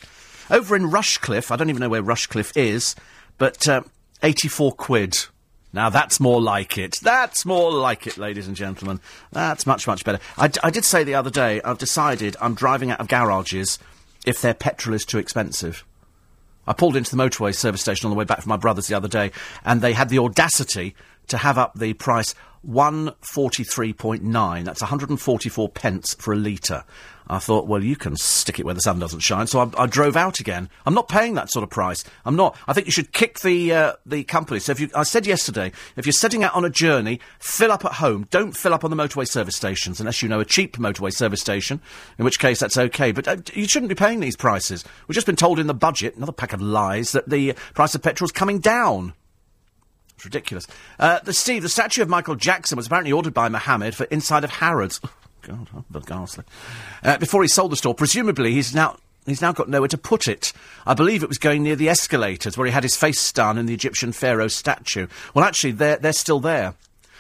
Over in Rushcliffe, I don't even know where Rushcliffe is, but uh, 84 quid. Now that's more like it. That's more like it, ladies and gentlemen. That's much, much better. I, d- I did say the other day, I've decided I'm driving out of garages if their petrol is too expensive. I pulled into the motorway service station on the way back from my brother's the other day, and they had the audacity to have up the price 143.9. That's 144 pence for a litre. I thought, well, you can stick it where the sun doesn't shine. So I, I drove out again. I'm not paying that sort of price. I'm not. I think you should kick the uh, the company. So if you, I said yesterday, if you're setting out on a journey, fill up at home. Don't fill up on the motorway service stations unless you know a cheap motorway service station. In which case, that's okay. But uh, you shouldn't be paying these prices. We've just been told in the budget, another pack of lies, that the price of petrol's coming down. It's ridiculous. Uh, the Steve, the statue of Michael Jackson was apparently ordered by Mohammed for inside of Harrods. God, but ghastly. Uh, before he sold the store, presumably he's now he's now got nowhere to put it. I believe it was going near the escalators where he had his face done in the Egyptian pharaoh statue. Well, actually, they're they're still there.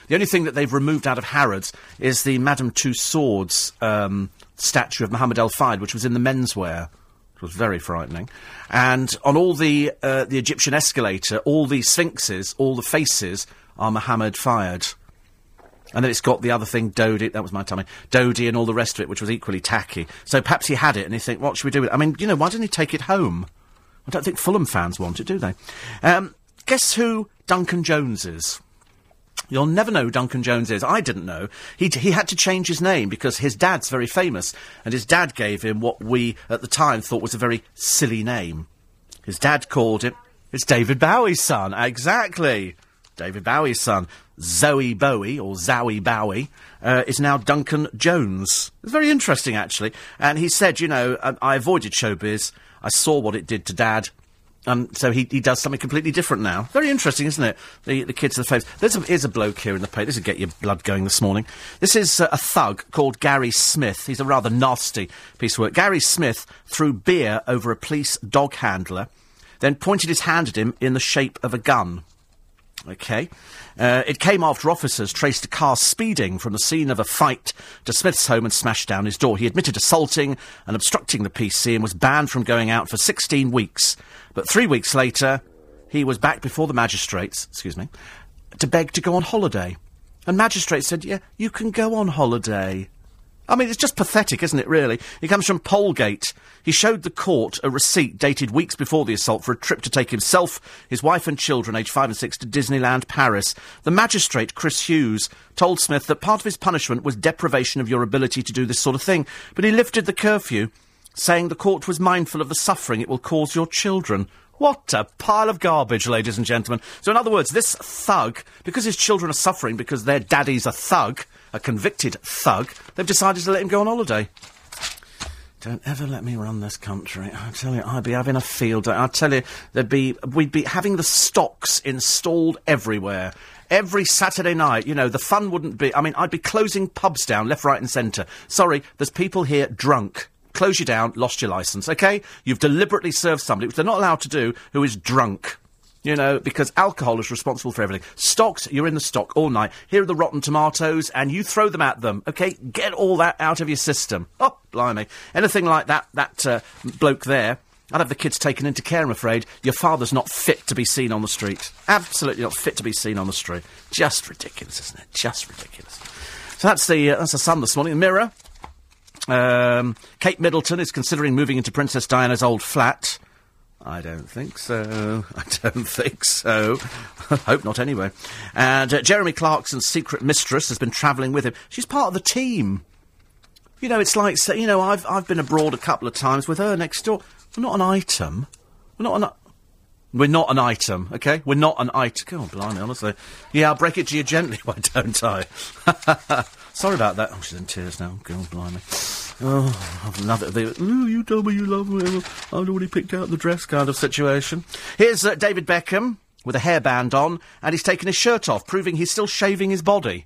The only thing that they've removed out of Harrods is the Madame Tussauds um, statue of Muhammad El Fayed, which was in the menswear. It was very frightening. And on all the uh, the Egyptian escalator, all the sphinxes, all the faces are Muhammad Fayed. And then it's got the other thing, Dodi, that was my tummy, Dodi and all the rest of it, which was equally tacky. So perhaps he had it and he think, what should we do with it? I mean, you know, why didn't he take it home? I don't think Fulham fans want it, do they? Um, guess who Duncan Jones is? You'll never know who Duncan Jones is. I didn't know. He, he had to change his name because his dad's very famous, and his dad gave him what we at the time thought was a very silly name. His dad called him. It's David Bowie's son. Exactly. David Bowie's son. Zoe Bowie, or Zowie Bowie, uh, is now Duncan Jones. It's very interesting, actually. And he said, you know, I, I avoided showbiz. I saw what it did to dad. And so he, he does something completely different now. Very interesting, isn't it? The the kids are the faves. There's a, here's a bloke here in the paper. This will get your blood going this morning. This is uh, a thug called Gary Smith. He's a rather nasty piece of work. Gary Smith threw beer over a police dog handler, then pointed his hand at him in the shape of a gun. Okay. Uh, it came after officers traced a car speeding from the scene of a fight to Smith's home and smashed down his door. He admitted assaulting and obstructing the PC and was banned from going out for 16 weeks. But three weeks later, he was back before the magistrates, excuse me, to beg to go on holiday. And magistrates said, yeah, you can go on holiday. I mean, it's just pathetic, isn't it, really? He comes from Polegate. He showed the court a receipt dated weeks before the assault for a trip to take himself, his wife and children, aged five and six, to Disneyland Paris. The magistrate, Chris Hughes, told Smith that part of his punishment was deprivation of your ability to do this sort of thing, but he lifted the curfew, saying the court was mindful of the suffering it will cause your children. What a pile of garbage, ladies and gentlemen. So, in other words, this thug, because his children are suffering because their daddy's a thug, a convicted thug, they've decided to let him go on holiday. Don't ever let me run this country. I tell you, I'd be having a field day. I tell you, there'd be we'd be having the stocks installed everywhere. Every Saturday night, you know, the fun wouldn't be. I mean, I'd be closing pubs down left, right, and centre. Sorry, there's people here drunk. Close you down, lost your licence, okay? You've deliberately served somebody, which they're not allowed to do, who is drunk. You know, because alcohol is responsible for everything. Stocks, you're in the stock all night. Here are the rotten tomatoes, and you throw them at them. Okay, get all that out of your system. Oh, blimey! Anything like that, that uh, bloke there. I'd have the kids taken into care. I'm afraid your father's not fit to be seen on the street. Absolutely not fit to be seen on the street. Just ridiculous, isn't it? Just ridiculous. So that's the uh, that's the sun this morning. The Mirror. Um, Kate Middleton is considering moving into Princess Diana's old flat. I don't think so. I don't think so. Hope not, anyway. And uh, Jeremy Clarkson's secret mistress has been travelling with him. She's part of the team. You know, it's like, say, you know, I've, I've been abroad a couple of times with her next door. We're not an item. We're not an. We're not an item, okay? We're not an item. God, blimey, honestly. Yeah, I'll break it to you gently, why don't I? Sorry about that. Oh, she's in tears now. God, blimey. Oh, another. The, oh, you told me you love me. I've already picked out the dress kind of situation. Here's uh, David Beckham with a hairband on, and he's taken his shirt off, proving he's still shaving his body.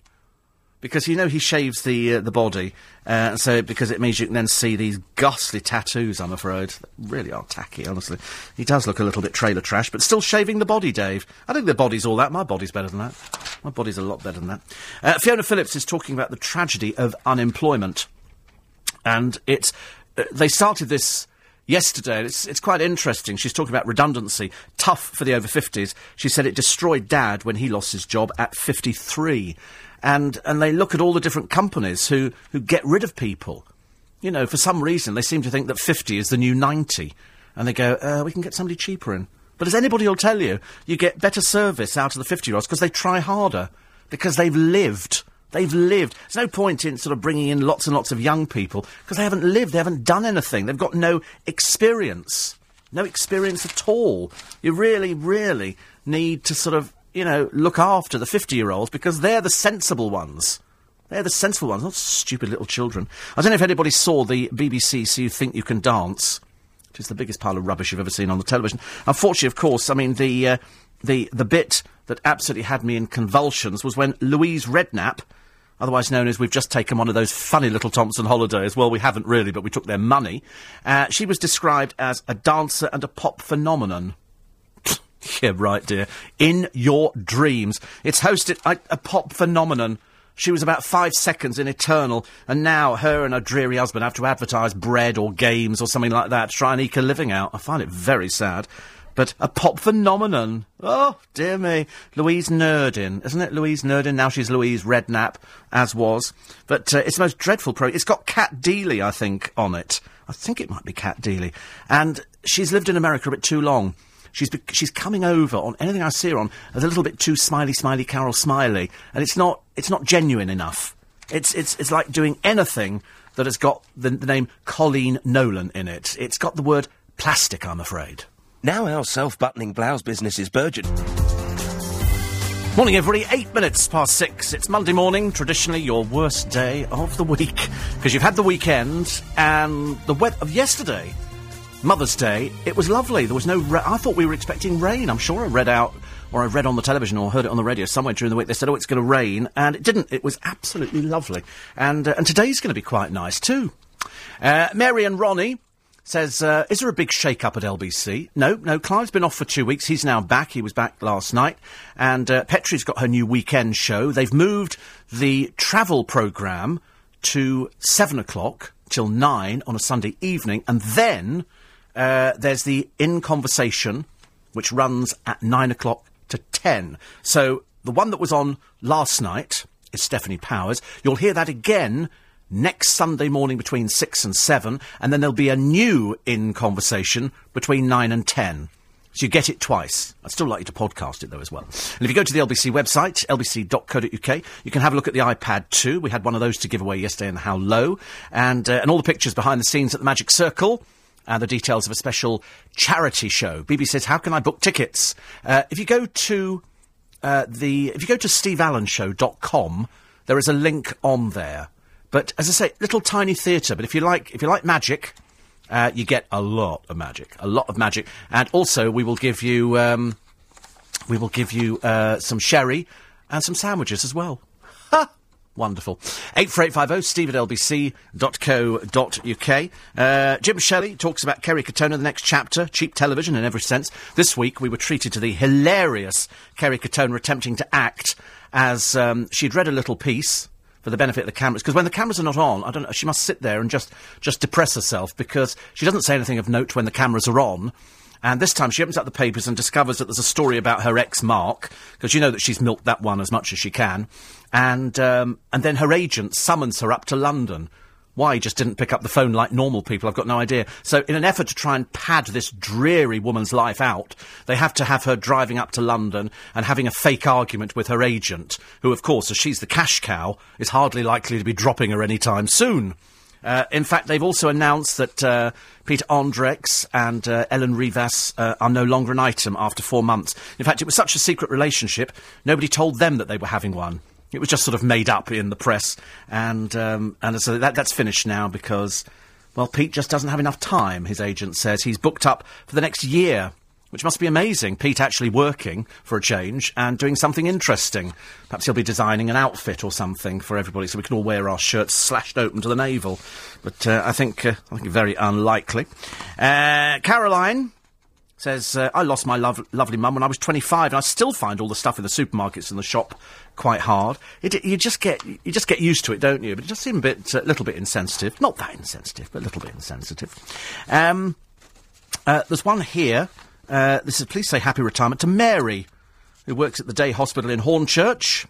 Because you know he shaves the uh, the body, uh, so because it means you can then see these ghastly tattoos. I'm afraid, that really are tacky. Honestly, he does look a little bit trailer trash, but still shaving the body, Dave. I think the body's all that. My body's better than that. My body's a lot better than that. Uh, Fiona Phillips is talking about the tragedy of unemployment, and it's uh, they started this yesterday. It's, it's quite interesting. She's talking about redundancy, tough for the over 50s. She said it destroyed dad when he lost his job at 53. And, and they look at all the different companies who, who get rid of people. You know, for some reason, they seem to think that 50 is the new 90. And they go, uh, we can get somebody cheaper in. But as anybody will tell you, you get better service out of the 50 year olds because they try harder. Because they've lived. They've lived. There's no point in sort of bringing in lots and lots of young people because they haven't lived. They haven't done anything. They've got no experience. No experience at all. You really, really need to sort of, you know, look after the 50 year olds because they're the sensible ones. They're the sensible ones, not stupid little children. I don't know if anybody saw the BBC So You Think You Can Dance, which is the biggest pile of rubbish you've ever seen on the television. Unfortunately, of course, I mean, the, uh, the, the bit that absolutely had me in convulsions was when Louise Redknapp, otherwise known as We've Just Taken One of Those Funny Little Thompson Holidays, well, we haven't really, but we took their money, uh, she was described as a dancer and a pop phenomenon. Yeah, right, dear. In your dreams. It's hosted a, a pop phenomenon. She was about five seconds in Eternal, and now her and her dreary husband have to advertise bread or games or something like that to try and eke a living out. I find it very sad. But a pop phenomenon. Oh, dear me. Louise Nurding. Isn't it Louise Nurding? Now she's Louise Redknapp, as was. But uh, it's the most dreadful pro. It's got Cat Deeley, I think, on it. I think it might be Cat Deeley. And she's lived in America a bit too long. She's be- she's coming over on anything I see her on as a little bit too smiley, smiley, Carol Smillie, and it's not it's not genuine enough. It's it's it's like doing anything that has got the, the name Coleen Nolan in it. It's got the word plastic. I'm afraid. Now our self-buttoning blouse business is burgeoning. Morning, everybody. Eight minutes past six. It's Monday morning, traditionally your worst day of the week, because you've had the weekend and the weather of yesterday, Mother's Day. It was lovely. There was no. Ra- I thought we were expecting rain. I'm sure I read out, or I read on the television, or heard it on the radio somewhere during the week. They said, "Oh, it's going to rain," and it didn't. It was absolutely lovely, and uh, and today's going to be quite nice too. Uh, Mary and Ronnie says, uh, is there a big shake-up at LBC? No, no, Clive's been off for two weeks. He's now back. He was back last night. And uh, Petrie's got her new weekend show. They've moved the travel programme to seven o'clock till nine on a Sunday evening. And then uh, there's the In Conversation, which runs at nine o'clock to ten. So the one that was on last night is Stefanie Powers. You'll hear that again next Sunday morning between 6 and 7, and then there'll be a new In Conversation between 9 and 10. So you get it twice. I'd still like you to podcast it though as well. And if you go to the LBC website, lbc.co.uk, you can have a look at the iPad too. We had one of those to give away yesterday and how low. And, uh, and all the pictures behind the scenes at the Magic Circle. And the details of a special charity show. BB says, how can I book tickets? Uh, if you go to uh, the if you go to steveallenshow.com, there is a link on there. But as I say, little tiny theatre. But if you like if you like magic, uh, you get a lot of magic, a lot of magic, and also we will give you um, we will give you uh, some sherry and some sandwiches as well. Wonderful. 84850 steve at lbc.co.uk. Uh, Jim Shelley talks about Kerry Katona, the next chapter, cheap television in every sense. This week we were treated to the hilarious Kerry Katona attempting to act as um, she'd read a little piece for the benefit of the cameras. Because when the cameras are not on, I don't know, she must sit there and just, just depress herself because she doesn't say anything of note when the cameras are on. And this time she opens up the papers and discovers that there's a story about her ex Mark, because you know that she's milked that one as much as she can. And, um, and then her agent summons her up to London. Why he just didn't pick up the phone like normal people, I've got no idea. So, in an effort to try and pad this dreary woman's life out, they have to have her driving up to London and having a fake argument with her agent, who, of course, as she's the cash cow, is hardly likely to be dropping her any time soon. Uh, in fact, they've also announced that uh, Peter Andrex and uh, Elen Rivas uh, are no longer an item after four months. In fact, it was such a secret relationship, nobody told them that they were having one. It was just sort of made up in the press, and um, and so that, that's finished now because, well, Pete just doesn't have enough time. His agent says he's booked up for the next year, which must be amazing. Pete actually working for a change and doing something interesting. Perhaps he'll be designing an outfit or something for everybody, so we can all wear our shirts slashed open to the navel. But uh, I think uh, I think very unlikely. Uh, Caroline says, uh, I lost my lov- lovely mum when I was 25 and I still find all the stuff in the supermarkets and the shop quite hard. It, you just get you just get used to it, don't you? But it just seems a bit, a little bit insensitive. Not that insensitive, but a little bit insensitive. Um, uh, there's one here. Uh, this is please say happy retirement to Mary, who works at the day hospital in Hornchurch.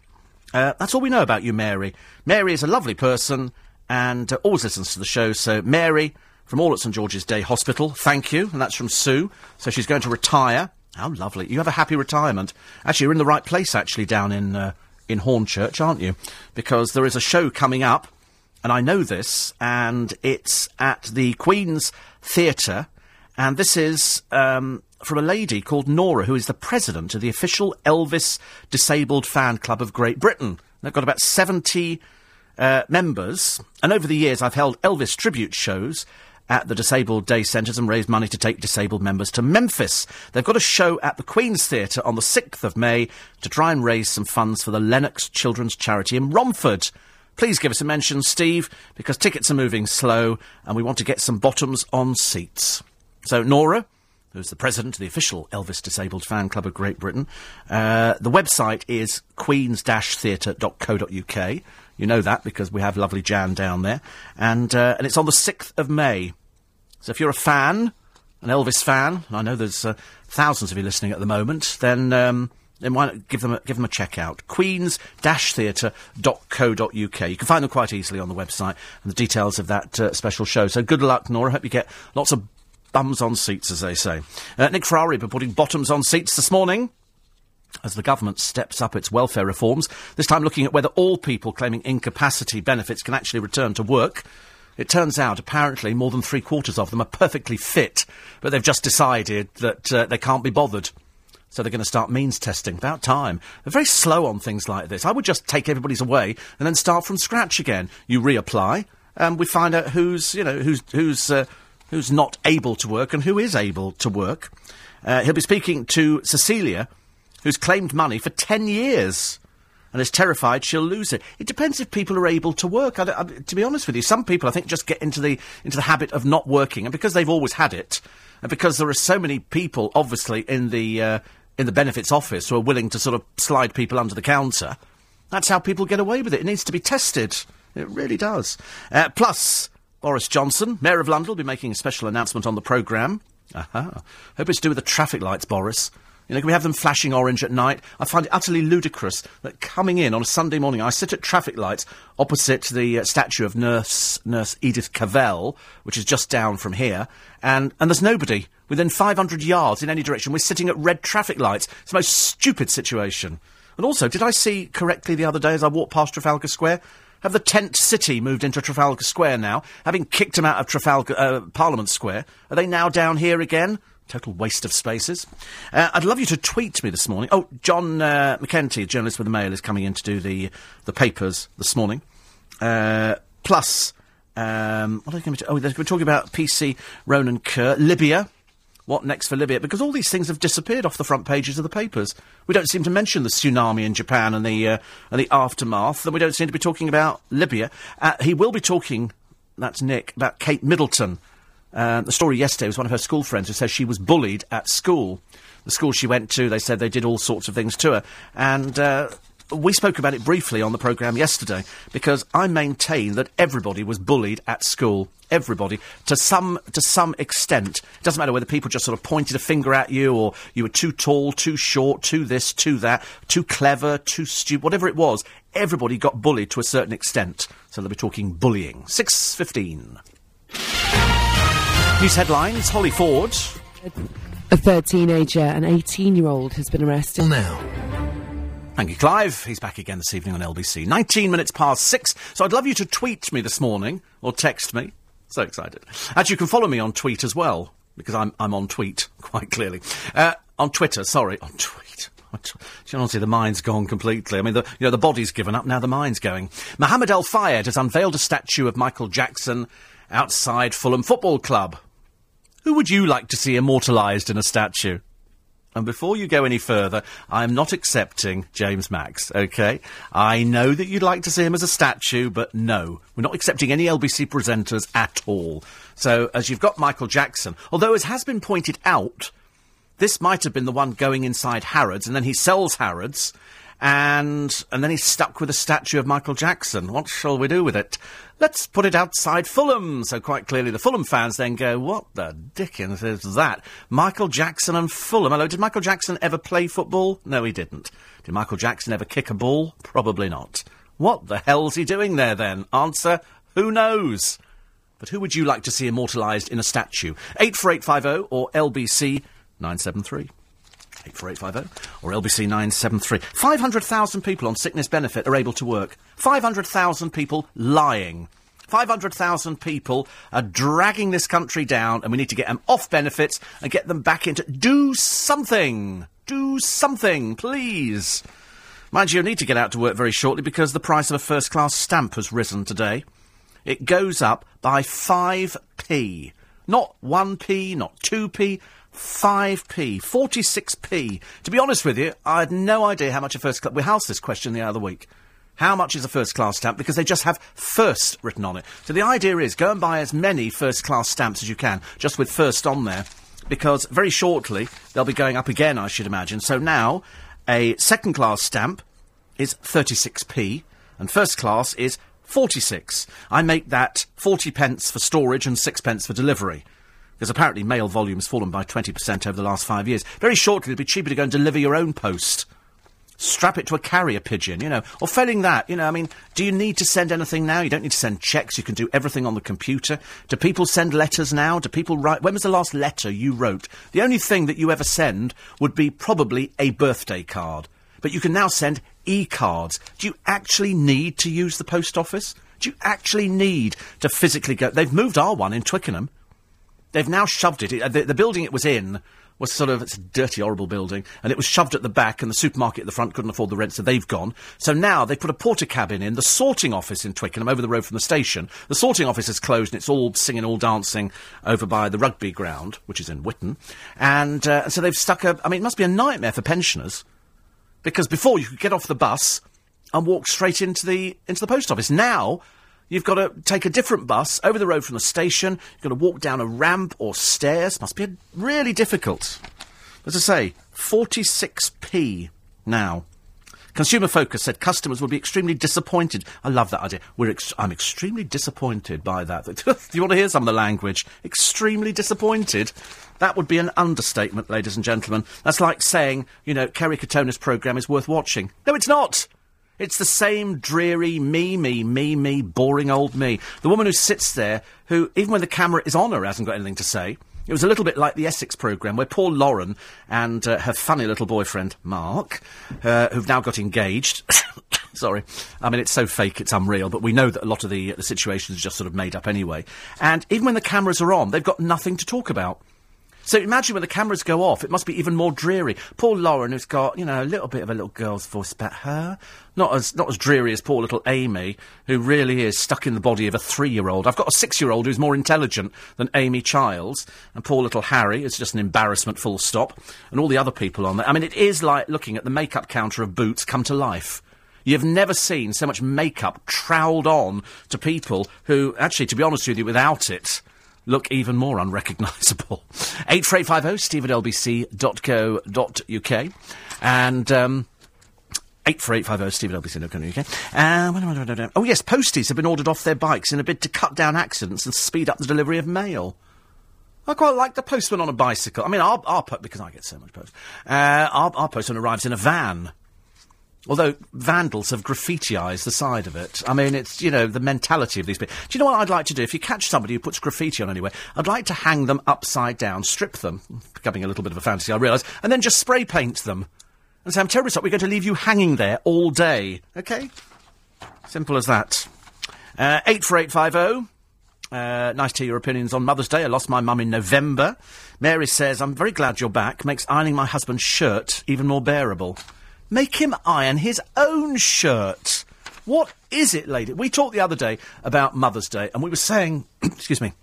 Uh, that's all we know about you, Mary. Mary is a lovely person and uh, always listens to the show. So, Mary, from all at St George's Day Hospital, thank you. And that's from Sue. So she's going to retire. How lovely. You have a happy retirement. Actually, you're in the right place, actually, down in, uh, in Hornchurch, aren't you? Because there is a show coming up, and I know this, and it's at the Queen's Theatre, and this is um, from a lady called Nora, who is the president of the official Elvis Disabled Fan Club of Great Britain. They've got about 70 uh, members, and over the years I've held Elvis tribute shows at the Disabled Day Centres and raise money to take disabled members to Memphis. They've got a show at the Queen's Theatre on the 6th of May to try and raise some funds for the Lennox Children's Charity in Romford. Please give us a mention, Steve, because tickets are moving slow and we want to get some bottoms on seats. So, Nora, who's the president of the official Elvis Disabled Fan Club of Great Britain, uh, the website is queens-theatre.co.uk. You know that because we have lovely Jan down there. And, uh, and it's on the 6th of May. So if you're a fan, an Elvis fan, and I know there's uh, thousands of you listening at the moment, then um, then why not give them a, give them a check out? Queens-theatre.co.uk. You can find them quite easily on the website and the details of that uh, special show. So good luck, Nora. Hope you get lots of bums on seats, as they say. Uh, Nick Ferrari been putting bottoms on seats this morning as the government steps up its welfare reforms, this time looking at whether all people claiming incapacity benefits can actually return to work. It turns out, apparently, more than three quarters of them are perfectly fit, but they've just decided that uh, they can't be bothered. So they're going to start means testing. About time. They're very slow on things like this. I would just take everybody's away and then start from scratch again. You reapply, and we find out who's, you know, who's, who's, uh, who's not able to work and who is able to work. Uh, he'll be speaking to Cecilia, who's claimed money for 10 years and is terrified she'll lose it. It depends if people are able to work. I, I, to be honest with you, some people I think just get into the into the habit of not working, and because they've always had it, and because there are so many people, obviously in the uh, in the benefits office who are willing to sort of slide people under the counter, that's how people get away with it. It needs to be tested. It really does. Uh, plus, Boris Johnson, Mayor of London, will be making a special announcement on the programme. Aha. Hope it's to do with the traffic lights, Boris. You know, can we have them flashing orange at night? I find it utterly ludicrous that coming in on a Sunday morning, I sit at traffic lights opposite the uh, statue of Nurse Nurse Edith Cavell, which is just down from here, and and there's nobody within 500 yards in any direction. We're sitting at red traffic lights. It's the most stupid situation. And also, did I see correctly the other day as I walked past Trafalgar Square? Have the tent city moved into Trafalgar Square now? Having kicked them out of Trafalgar uh, Parliament Square, are they now down here again? Total waste of spaces. Uh, I'd love you to tweet me this morning. Oh, John uh, McKenty, journalist with the Mail, is coming in to do the the papers this morning. Uh, plus, um, what are they going to? Oh, they're- talking about PC Ronan Kerr, Libya. What next for Libya? Because all these things have disappeared off the front pages of the papers. We don't seem to mention the tsunami in Japan and the uh, and the aftermath, and we don't seem to be talking about Libya. Uh, he will be talking. That's Nick about Kate Middleton. Uh, the story yesterday was one of her school friends who says she was bullied at school. The school she went to, they said they did all sorts of things to her, and. Uh, we spoke about it briefly on the programme yesterday because I maintain that everybody was bullied at school. Everybody, to some to some extent. It doesn't matter whether people just sort of pointed a finger at you, or you were too tall, too short, too this, too that, too clever, too stupid, whatever it was. Everybody got bullied to a certain extent. So they'll be talking bullying. Six fifteen. News headlines: Holly Ford. A third teenager, an 18 year old, has been arrested. Now, Thank you, Clive. He's back again this evening on LBC. 19 minutes past six. So I'd love you to tweet me this morning or text me. So excited. Actually, you can follow me on tweet as well because I'm, I'm on tweet, quite clearly. Uh, on Twitter, sorry, on tweet. Honestly, the mind's gone completely. I mean, the, you know, the body's given up, now the mind's going. Mohammed El Fayed has unveiled a statue of Michael Jackson outside Fulham Football Club. Who would you like to see immortalised in a statue? And before you go any further, I'm not accepting James Max, okay? I know that you'd like to see him as a statue, but no. We're not accepting any LBC presenters at all. So, as you've got Michael Jackson, although as has been pointed out, this might have been the one going inside Harrods, and then he sells Harrods, and and then he's stuck with a statue of Michael Jackson. What shall we do with it? Let's put it outside Fulham. So quite clearly, the Fulham fans then go, "What the dickens is that?" Michael Jackson and Fulham. Hello, did Michael Jackson ever play football? No, he didn't. Did Michael Jackson ever kick a ball? Probably not. What the hell's he doing there then? Answer: Who knows? But who would you like to see immortalised in a statue? 84850 or LBC 973. 84850 or LBC 973. 500,000 people on sickness benefit are able to work. 500,000 people lying. 500,000 people are dragging this country down, and we need to get them off benefits and get them back into. Do something! Do something, please! Mind you, you'll need to get out to work very shortly because the price of a first class stamp has risen today. It goes up by 5p. Not 1p, not 2p, 5p, 46p. To be honest with you, I had no idea how much a first class. We asked this question the other week. How much is a first class stamp? Because they just have first written on it. So the idea is go and buy as many first class stamps as you can, just with first on there. Because very shortly they'll be going up again, I should imagine. So now a second class stamp is 36p and first class is 46. I make that 40 pence for storage and 6 pence for delivery. Because apparently mail volume's fallen by 20% over the last five years. Very shortly, it'll be cheaper to go and deliver your own post. Strap it to a carrier pigeon, you know. Or failing that, you know, I mean, do you need to send anything now? You don't need to send checks. You can do everything on the computer. Do people send letters now? Do people write? When was the last letter you wrote? The only thing that you ever send would be probably a birthday card. But you can now send e-cards. Do you actually need to use the post office? Do you actually need to physically go? They've moved our one in Twickenham. They've now shoved it. it the, the building it was in was sort of it's a dirty, horrible building, and it was shoved at the back, and the supermarket at the front couldn't afford the rent, so they've gone. So now they put a Portakabin in the sorting office in Twickenham, over the road from the station. The sorting office is closed, and it's all singing, all dancing over by the rugby ground, which is in Whitton. And uh, so they've stuck a. I mean, it must be a nightmare for pensioners because before you could get off the bus and walk straight into the into the post office. Now you've got to take a different bus over the road from the station. You've got to walk down a ramp or stairs. Must be a, really difficult. As I say, 46p now. Consumer Focus said customers would be extremely disappointed. I love that idea. Ex- I'm extremely disappointed by that. Do you want to hear some of the language? Extremely disappointed. That would be an understatement, ladies and gentlemen. That's like saying, you know, Kerry Katona's programme is worth watching. No, it's not. It's the same dreary me, me, me, me, boring old me. The woman who sits there, who, even when the camera is on her, hasn't got anything to say. It was a little bit like the Essex programme, where poor Lauren and uh, her funny little boyfriend, Mark, uh, who've now got engaged. Sorry. I mean, it's so fake, it's unreal, but we know that a lot of the, the situations are just sort of made up anyway. And even when the cameras are on, they've got nothing to talk about. So imagine when the cameras go off, it must be even more dreary. Poor Lauren, who's got, you know, a little bit of a little girl's voice about her. Not as, not as dreary as poor little Amy, who really is stuck in the body of a three-year-old. I've got a six-year-old who's more intelligent than Amy Childs. And poor little Harry is just an embarrassment, full stop. And all the other people on there. I mean, it is like looking at the makeup counter of Boots come to life. You've never seen so much makeup troweled on to people who, actually, to be honest with you, without it, look even more unrecognisable. 84850 steve at lbc.co.uk. And, um, 84850 steve at lbc.co.uk. Um, oh, yes, posties have been ordered off their bikes in a bid to cut down accidents and speed up the delivery of mail. I quite like the postman on a bicycle. I mean, our, our po- because I get so much post. Uh, our, our postman arrives in a van. Although vandals have graffitiised the side of it. I mean, it's, you know, the mentality of these people. Do you know what I'd like to do? If you catch somebody who puts graffiti on anywhere, I'd like to hang them upside down, strip them, becoming a little bit of a fantasy, I realise, and then just spray paint them. And say, I'm terribly sorry, we're going to leave you hanging there all day. Okay? Simple as that. Uh, 84850. Uh, nice to hear your opinions on Mother's Day. I lost my mum in November. Mary says, I'm very glad you're back. Makes ironing my husband's shirt even more bearable. Make him iron his own shirt. What is it, lady? We talked the other day about Mother's Day, and we were saying, excuse me,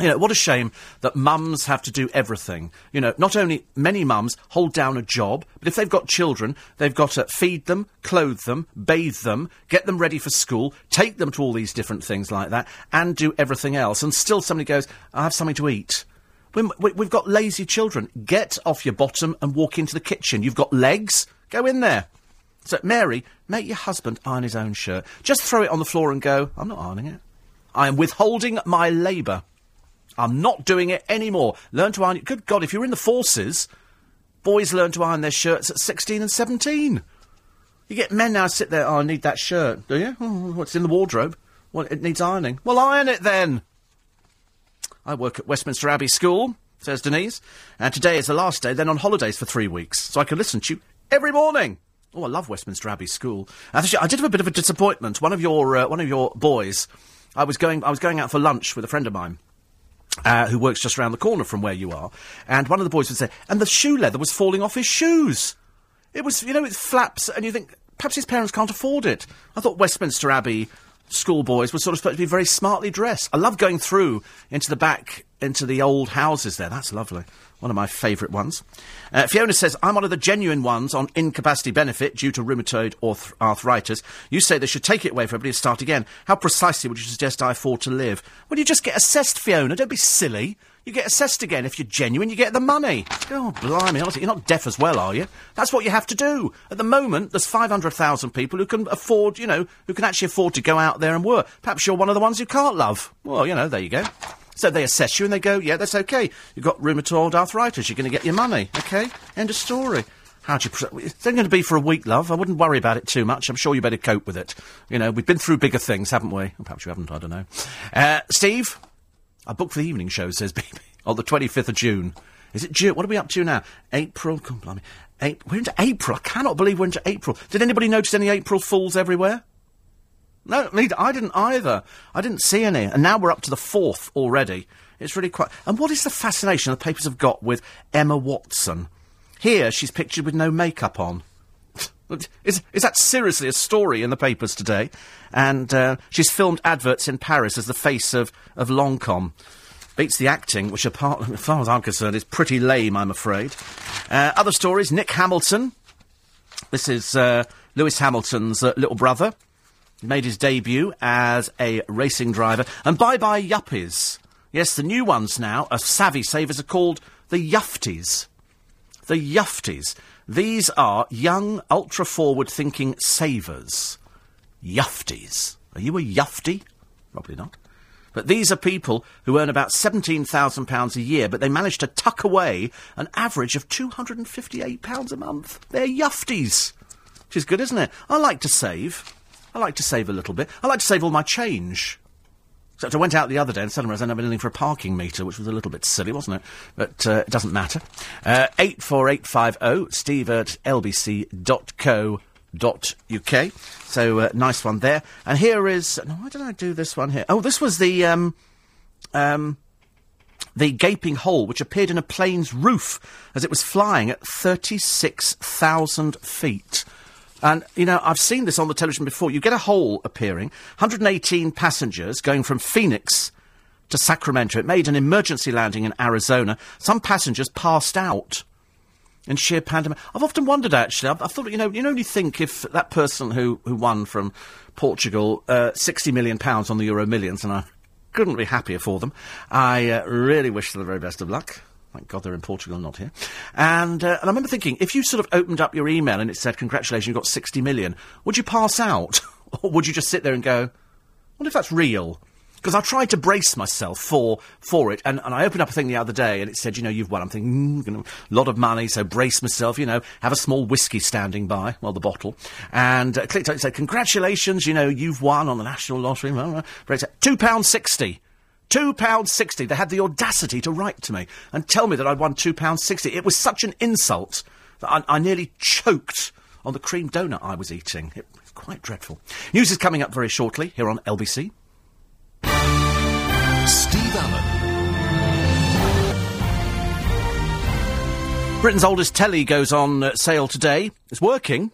you know, what a shame that mums have to do everything. You know, not only many mums hold down a job, but if they've got children, they've got to feed them, clothe them, bathe them, get them ready for school, take them to all these different things like that, and do everything else. And still somebody goes, I have something to eat. We, we, we've got lazy children. Get off your bottom and walk into the kitchen. You've got legs. Go in there. So, Mary, make your husband iron his own shirt. Just throw it on the floor and go, I'm not ironing it. I am withholding my labour. I'm not doing it anymore. Learn to iron. Good God, if you're in the forces, boys learn to iron their shirts at 16 and 17. You get men now sit there, oh, I need that shirt, do you? What's in the wardrobe? Well, it needs ironing. Well, iron it then. I work at Westminster Abbey School, says Denise, and today is the last day, then on holidays for three weeks, so I can listen to you every morning. Oh, I love Westminster Abbey School. Actually, I did have a bit of a disappointment. One of your uh, one of your boys, I was going I was going out for lunch with a friend of mine. Uh, who works just around the corner from where you are, and one of the boys would say, and the shoe leather was falling off his shoes. It was, you know, it flaps, and you think perhaps his parents can't afford it. I thought Westminster Abbey schoolboys were sort of supposed to be very smartly dressed. I love going through into the back, into the old houses there. That's lovely. One of my favourite ones. Uh, Fiona says, I'm one of the genuine ones on incapacity benefit due to rheumatoid arth- arthritis. You say they should take it away for everybody to start again. How precisely would you suggest I afford to live? Well, you just get assessed, Fiona. Don't be silly. You get assessed again. If you're genuine, you get the money. Oh, blimey, honestly, you're not deaf as well, are you? That's what you have to do. At the moment, there's 500,000 people who can afford, you know, who can actually afford to go out there and work. Perhaps you're one of the ones who can't love. Well, you know, there you go. So they assess you and they go, yeah, that's okay. You've got rheumatoid arthritis. You're going to get your money. Okay? End of story. How do you... Pre- it's only going to be for a week, love. I wouldn't worry about it too much. I'm sure you better cope with it. You know, we've been through bigger things, haven't we? Or perhaps you haven't, I don't know. Uh, Steve? I booked for the evening show, says BB, on the 25th of June. Is it June? What are we up to now? April? Come on, we're into April. I cannot believe we're into April. Did anybody notice any April Fools everywhere? No, I didn't either. I didn't see any. And now we're up to the fourth already. It's really quite. And what is the fascination the papers have got with Emma Watson? Here, she's pictured with no makeup on. Is, is that seriously a story in the papers today? And uh, she's filmed adverts in Paris as the face of, of Lancôme. Beats the acting, which, apart, as far as I'm concerned, is pretty lame, I'm afraid. Uh, other stories Nick Hamilton. This is uh, Lewis Hamilton's uh, little brother. Made his debut as a racing driver. And bye bye Yuppies. Yes, the new ones now, as savvy savers, are called the Yufties. The Yufties. These are young, ultra forward thinking savers. Yufties. Are you a yufty? Probably not. But these are people who earn about £17,000 a year, but they manage to tuck away an average of £258 a month. They're yufties. Which is good, isn't it? I like to save. I like to save a little bit. I like to save all my change. Except I went out the other day and suddenly I was having anything for a parking meter, which was a little bit silly, wasn't it? But uh, it doesn't matter. Uh, 84850, steve at lbc.co.uk. So, uh, nice one there. And here is... No, why did I do this one here? Oh, this was the... Um, um, the gaping hole which appeared in a plane's roof as it was flying at 36,000 feet. And, you know, I've seen this on the television before. You get a hole appearing, 118 passengers going from Phoenix to Sacramento. It made an emergency landing in Arizona. Some passengers passed out in sheer pandemonium. I've often wondered, actually. I've, I've thought, you know, you only think if that person who, who won from Portugal uh, 60 million pounds on the Euro Millions, and I couldn't be happier for them. I uh, really wish them the very best of luck. Thank God they're in Portugal, not here. And, uh, and I remember thinking, if you sort of opened up your email and it said, congratulations, you got 60 million, would you pass out? or would you just sit there and go, wonder if that's real? Because I tried to brace myself for for it, and, and I opened up a thing the other day, and it said, you know, you've won. I'm thinking, mm, a lot of money, so brace myself, you know, have a small whiskey standing by, well, the bottle, and uh, clicked on it, said, congratulations, you know, you've won on the national lottery. Two pounds sixty. Two pounds sixty. They had the audacity to write to me and tell me that I'd won two pounds sixty. It was such an insult that I, I nearly choked on the cream donut I was eating. It was quite dreadful. News is coming up very shortly here on LBC. Steve Allen, Britain's oldest telly goes on uh, sale today. It's working.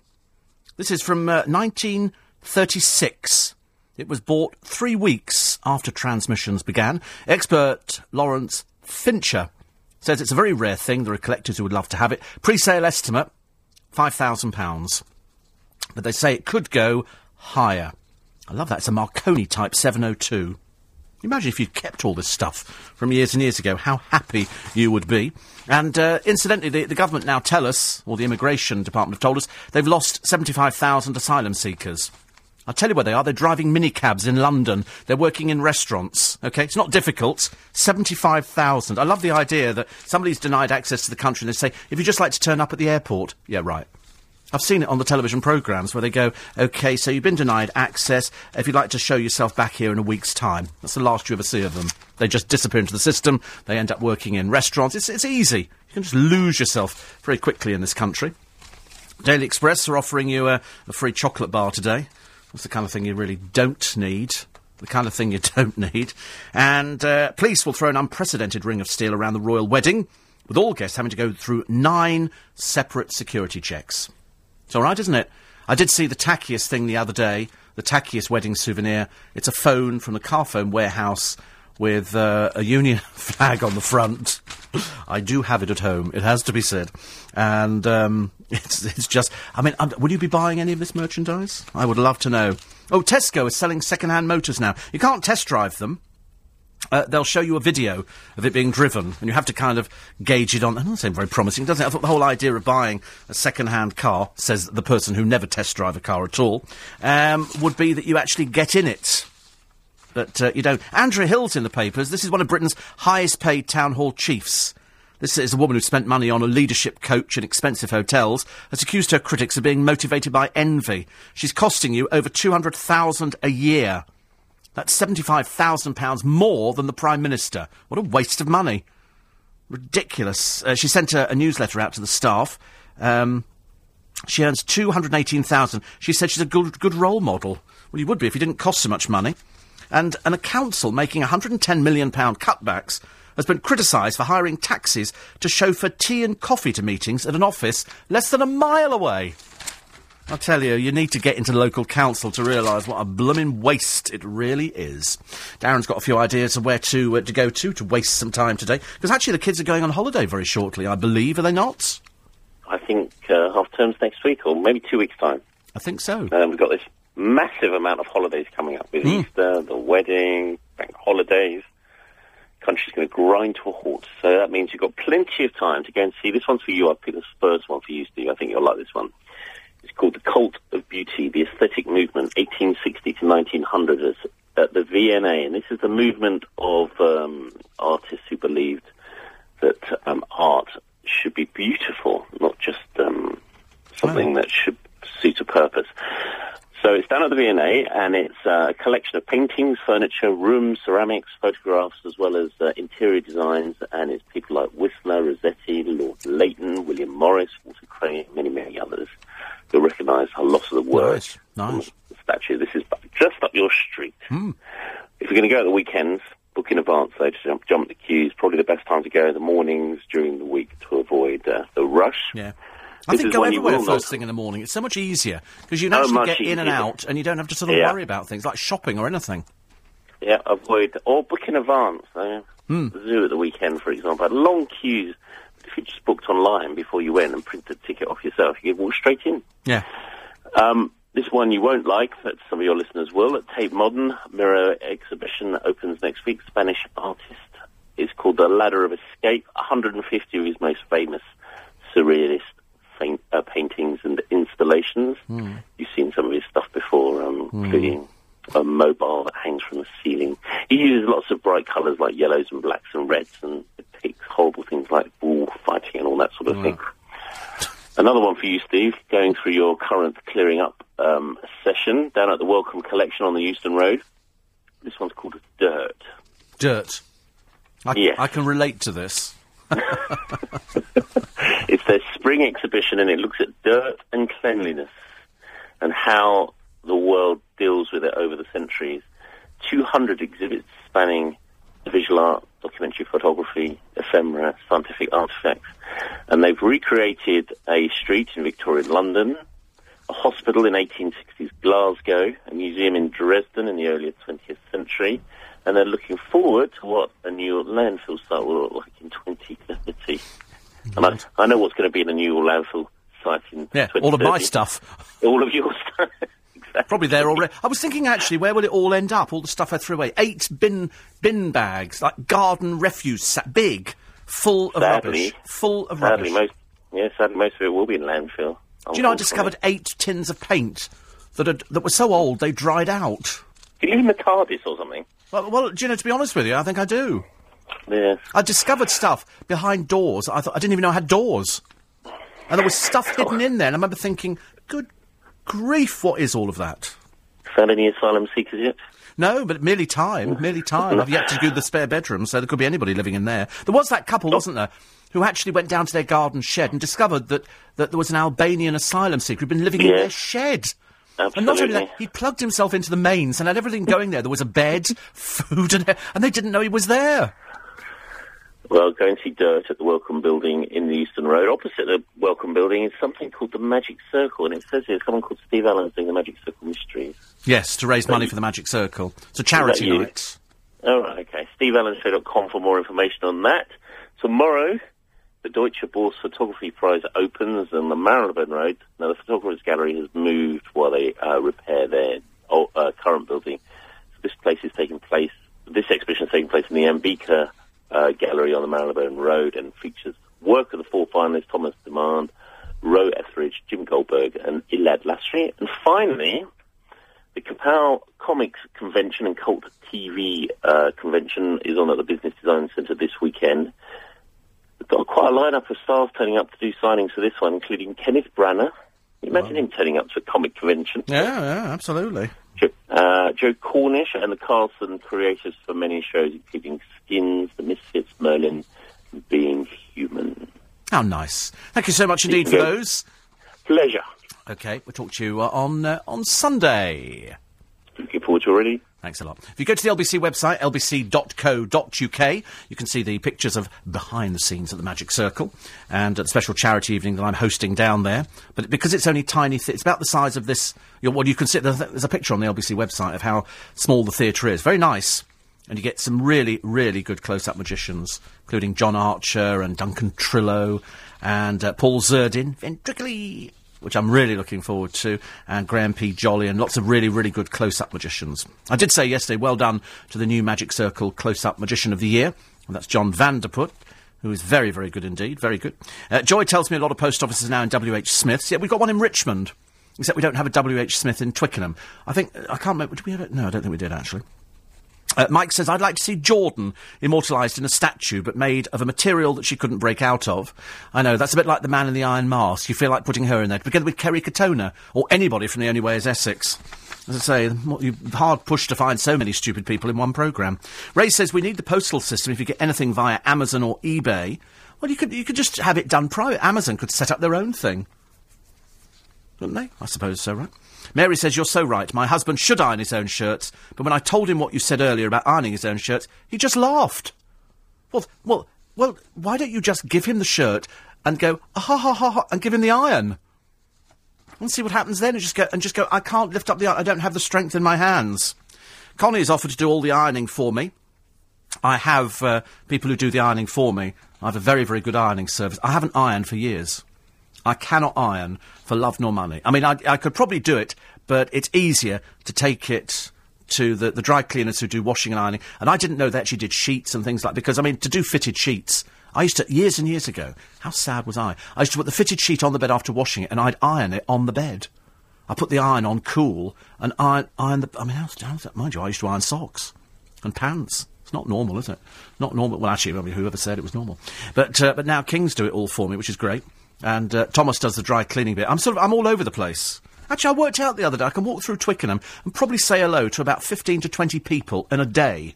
This is from uh, 1936. It was bought three weeks after transmissions began. Expert Lawrence Fincher says it's a very rare thing. There are collectors who would love to have it. Pre-sale estimate, £5,000. But they say it could go higher. I love that. It's a Marconi Type 702. Imagine if you'd kept all this stuff from years and years ago, how happy you would be. And uh, incidentally, the, the government now tell us, or the immigration department have told us, they've lost 75,000 asylum seekers. I'll tell you where they are. They're driving minicabs in London. They're working in restaurants. Okay, it's not difficult. Seventy-five thousand. I love the idea that somebody's denied access to the country and they say, "If you'd just like to turn up at the airport." Yeah, right. I've seen it on the television programmes where they go, okay, so you've been denied access. If you'd like to show yourself back here in a week's time, that's the last you ever see of them. They just disappear into the system. They end up working in restaurants. It's, it's easy. You can just lose yourself very quickly in this country. Daily Express are offering you a, a free chocolate bar today. That's the kind of thing you really don't need. The kind of thing you don't need. And uh, police will throw an unprecedented ring of steel around the royal wedding, with all guests having to go through nine separate security checks. It's all right, isn't it? I did see the tackiest thing the other day, the tackiest wedding souvenir. It's a phone from the car phone warehouse with uh, a Union flag on the front. I do have it at home, it has to be said. And um, it's, it's just, I mean, um, would you be buying any of this merchandise? I would love to know. Oh, Tesco is selling second-hand motors now. You can't test drive them. Uh, they'll show you a video of it being driven, and you have to kind of gauge it on. That doesn't seem very promising, does it? I thought the whole idea of buying a second-hand car, says the person who never test drive a car at all, um, would be that you actually get in it. But uh, you don't. Andrea Hill's in the papers. This is one of Britain's highest-paid town hall chiefs. This is a woman who spent money on a leadership coach and expensive hotels, has accused her critics of being motivated by envy. She's costing you over 200,000 a year. That's £75,000 more than the Prime Minister. What a waste of money. Ridiculous. Uh, she sent a, a, newsletter out to the staff. Um, she earns 218000 She said she's a good, good role model. Well, you would be if you didn't cost so much money. And, and a council making £110 million cutbacks has been criticised for hiring taxis to chauffeur tea and coffee to meetings at an office less than a mile away. I tell you, you need to get into local council to realise what a blooming waste it really is. Darren's got a few ideas of where to uh, to go to to waste some time today because actually the kids are going on holiday very shortly, I believe, are they not? I think uh, half terms next week or maybe two weeks time. I think so. Um, we've got this massive amount of holidays coming up with Mm. Easter, the wedding, bank holidays. country's going to grind to a halt. So that means you've got plenty of time to go and see. This one's for you. I picked the first one for you, Steve. I think you'll like this one. It's called The Cult of Beauty, the Aesthetic Movement, 1860 to 1900 as- at the V&A. And this is the movement of um, artists who believed that um, art should be beautiful, not just um, something that should suit a purpose. So it's down at the V&A, and it's uh, a collection of paintings, furniture, rooms, ceramics, photographs, as well as uh, interior designs. And it's people like Whistler, Rossetti, Lord Leighton, William Morris, Walter Crane, many, many others. You'll recognise a lot of the words. Nice, nice. The statue. This is just up your street. If you're going to go at the weekends, book in advance though to jump, jump the queues. Probably the best time to go in the mornings during the week to avoid uh, the rush. Yeah. I think go everywhere first thing in the morning. It's so much easier because you can actually get in and out, and you don't have to sort of Yeah. worry about things like shopping or anything. Yeah, avoid or book in advance. Uh, Hmm. The zoo at the weekend, for example, had long queues. If you just booked online before you went and printed the ticket off yourself, you could walk straight in. Yeah. Um, this one you won't like, but some of your listeners will. At Tate Modern, Miró exhibition opens next week. Spanish artist is called The Ladder of Escape. 150 of his most famous surrealist faint, uh, paintings and installations. You've seen some of his stuff before, um, including a mobile that hangs from the ceiling. He uses lots of bright colours like yellows and blacks and reds and depicts horrible things like bull fighting and all that sort of thing. Another one for you, Steve, going through your current clearing up um, session down at the Wellcome Collection on the Euston Road. This one's called Dirt. Dirt. I, Yes. I can relate to this. It's their spring exhibition and it looks at dirt and cleanliness and how the world deals with it over the centuries. 200 exhibits spanning visual art, documentary photography, ephemera, scientific artifacts. And they've recreated a street in Victorian London, a hospital in 1860s Glasgow, a museum in Dresden in the earlier 20th century, and they're looking forward to what a new landfill site will look like in 2030. And I, I know what's going to be in the new landfill site in Yeah, all of my stuff. All of your stuff. exactly. Probably there already. I was thinking actually, where will it all end up? All the stuff I threw away. Eight bin bin bags, like garden refuse, sa- big, full of Sadly- rubbish. Full of Sadly, rubbish. most yeah, sadly, most of it will be in landfill. Do you know I discovered eight tins of paint that had, that were so old they dried out. Do you live in the TARDIS or something? Well, well, do you know? To be honest with you, I think I do. Yeah. I discovered stuff behind doors. I thought I didn't even know I had doors, and there was stuff hidden in there. And I remember thinking, "Good grief, what is all of that?" Found any asylum seekers yet? No, but merely time, merely time. I've yet to do the spare bedroom, so there could be anybody living in there. There was that couple, wasn't there, who actually went down to their garden shed and discovered that, that there was an Albanian asylum seeker who'd been living in their shed. And not only that, he'd plugged himself into the mains and had everything going there. There was a bed, food, and, and they didn't know he was there. Well, going to see Dirt at the Wellcome Building in the Euston Road. Opposite the Wellcome Building is something called the Magic Circle, and it says here someone called Steve Allen's doing the Magic Circle Mysteries. Yes, to raise money for the Magic Circle. It's a charity night. All right, okay. SteveAllenshow.com for more information on that. Tomorrow, the Deutsche Börse Photography Prize opens on the Marylebone Road. Now, the Photographers Gallery has moved while they uh, repair their old, uh, current building. So this place is taking place, this exhibition is taking place in the Ambika uh, Gallery on the Marylebone Road and features work of the four finalists, Thomas Demand, Roe Ethridge, Jim Goldberg, and Elad Lassry. And finally, the Kapow Comics Convention and Cult TV uh, Convention is on at the Business Design Centre this weekend. We've got quite a lineup of stars turning up to do signings for this one, including Kenneth Branagh. Imagine him turning up to a comic convention. Yeah, yeah, absolutely. Jo- Uh, Joe Cornish and the Carlson creators for many shows, including Skins, The Misfits, Merlin, and Being Human. How nice. Thank you so much indeed for those. Pleasure. Okay, we'll talk to you uh, on uh, on Sunday. Looking forward to it already. Thanks a lot. If you go to the LBC website, lbc.co.uk, you can see the pictures of behind the scenes at the Magic Circle and at the special charity evening that I'm hosting down there. But because it's only tiny, th- it's about the size of this. You know, well, you can see there's, a picture on the LBC website of how small the theatre is. Very nice. And you get some really, really good close-up magicians, including John Archer and Duncan Trillo and uh, Paul Zerdin, ventrically which I'm really looking forward to, and Graham P. Jolly, and lots of really, really good close-up magicians. I did say yesterday, well done to the new Magic Circle Close-Up Magician of the Year, And that's John Vanderput, who is very, very good indeed. Very good. Uh, Joy tells me a lot of post offices now in W.H. Smith's. Yeah, we've got one in Richmond. Except we don't have a W.H. Smith in Twickenham. I think, I can't remember, did we have it? No, I don't think we did actually. Uh, Mike says, I'd like to see Jordan immortalised in a statue, but made of a material that she couldn't break out of. I know, that's a bit like the man in the iron mask. You feel like putting her in there, together with Kerry Katona, or anybody from The Only Way is Essex. As I say, you're hard pushed to find so many stupid people in one programme. Ray says, we need the postal system if you get anything via Amazon or eBay. Well, you could, you could just have it done private. Amazon could set up their own thing. Couldn't they? I suppose so, right? Mary says, You're so right. My husband should iron his own shirts, but when I told him what you said earlier about ironing his own shirts, he just laughed. Well, well, well, why don't you just give him the shirt and go, ah, ha, ha, ha, ha, and give him the iron? And see what happens then, and just go, and just go, I can't lift up the iron, I don't have the strength in my hands. Connie has offered to do all the ironing for me. I have uh, people who do the ironing for me. I have a very, very good ironing service. I haven't ironed for years. I cannot iron for love nor money. I mean, I, I could probably do it, but it's easier to take it to the, the dry cleaners who do washing and ironing. And I didn't know they actually did sheets and things like because I mean to do fitted sheets. I used to years and years ago. How sad was I? I used to put the fitted sheet on the bed after washing it, and I'd iron it on the bed. I put the iron on cool and iron iron the. I mean, how's, how's that? Mind you, I used to iron socks and pants. It's not normal, is it? Not normal. Well, actually, I mean, whoever said it was normal. But uh, but now Kings do it all for me, which is great. And uh, Thomas does the dry cleaning bit. I'm sort of I'm all over the place. Actually, I worked out the other day. I can walk through Twickenham and probably say hello to about fifteen to twenty people in a day.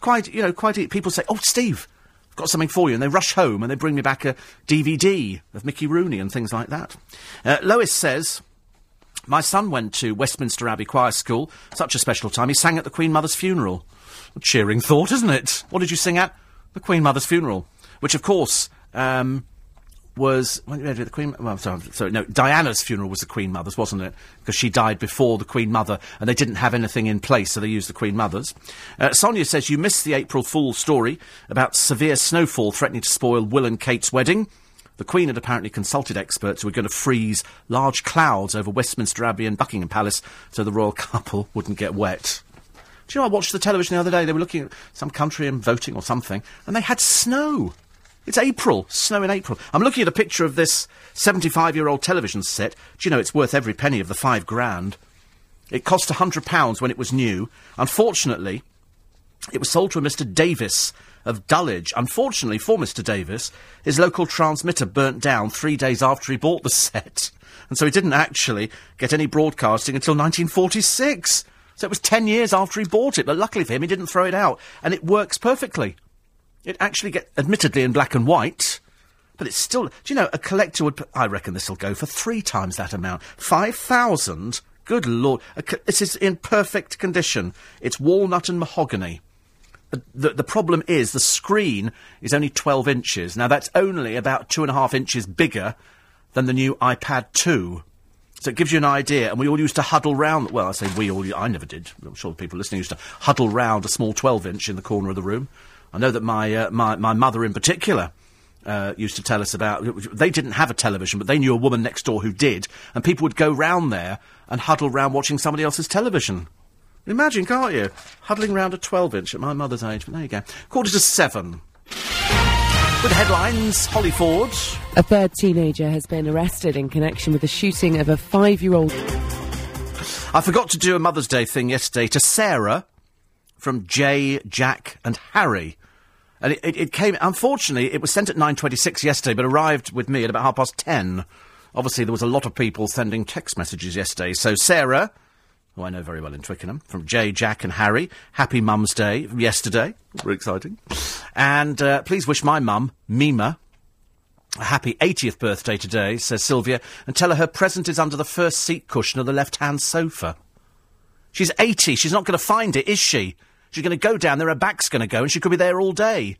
Quite, you know, quite. People say, "Oh, Steve, I've got something for you," and they rush home and they bring me back a DVD of Mickey Rooney and things like that. Uh, Lois says. My son went to Westminster Abbey Choir School. Such a special time. He sang at the Queen Mother's funeral. A cheering thought, isn't it? What did you sing at? The Queen Mother's funeral. Which, of course, um, was when did the Queen? Well, sorry, sorry, no, Diana's funeral was the Queen Mother's, wasn't it? Because she died before the Queen Mother, and they didn't have anything in place, so they used the Queen Mother's. Uh, Sonia says you missed the April Fool story about severe snowfall threatening to spoil Will and Kate's wedding. The Queen had apparently consulted experts who were going to freeze large clouds over Westminster Abbey and Buckingham Palace so the royal couple wouldn't get wet. Do you know, I watched the television the other day. They were looking at some country and voting or something, and they had snow. It's April, snow in April. I'm looking at a picture of this 75 year old television set. Do you know it's worth every penny of the five grand? It cost a hundred pounds when it was new. Unfortunately, it was sold to a Mr. Davis of Dulwich. Unfortunately for Mr. Davis, his local transmitter burnt down three days after he bought the set. And so he didn't actually get any broadcasting until 1946. So it was 10 years after he bought it, but luckily for him, he didn't throw it out. And it works perfectly. It actually gets, admittedly in black and white, but it's still, do you know, a collector would, I reckon this will go for three times that amount. 5,000? Good lord. Co- this is in perfect condition. It's walnut and mahogany. The, the, the problem is the screen is only 12 inches. Now, that's only about two and a half inches bigger than the new iPad 2. So it gives you an idea, and we all used to huddle round. Well, I say we all. I never did. I'm sure the people listening used to huddle round a small 12 inch in the corner of the room. I know that my uh, my my mother in particular uh, used to tell us about. They didn't have a television, but they knew a woman next door who did, and people would go round there and huddle round watching somebody else's television. Imagine, can't you? Huddling round a 12 inch at my mother's age. But there you go. Quarter to seven. With the headlines, Holly Ford. A third teenager has been arrested in connection with the shooting of a five year old. I forgot to do a Mother's Day thing yesterday to Sarah from Jay, Jack, and Harry. And it, it, it came, unfortunately, it was sent at 9.26 yesterday, but arrived with me at about half past 10. Obviously, there was a lot of people sending text messages yesterday. So, Sarah, who I know very well in Twickenham, from Jay, Jack, and Harry, happy Mum's Day from yesterday. Very exciting. And uh, please wish my mum, Mima, a happy 80th birthday today, says Sylvia, and tell her her present is under the first seat cushion of the left hand sofa. She's 80. She's not going to find it, is she? She's going to go down there, her back's going to go, and she could be there all day.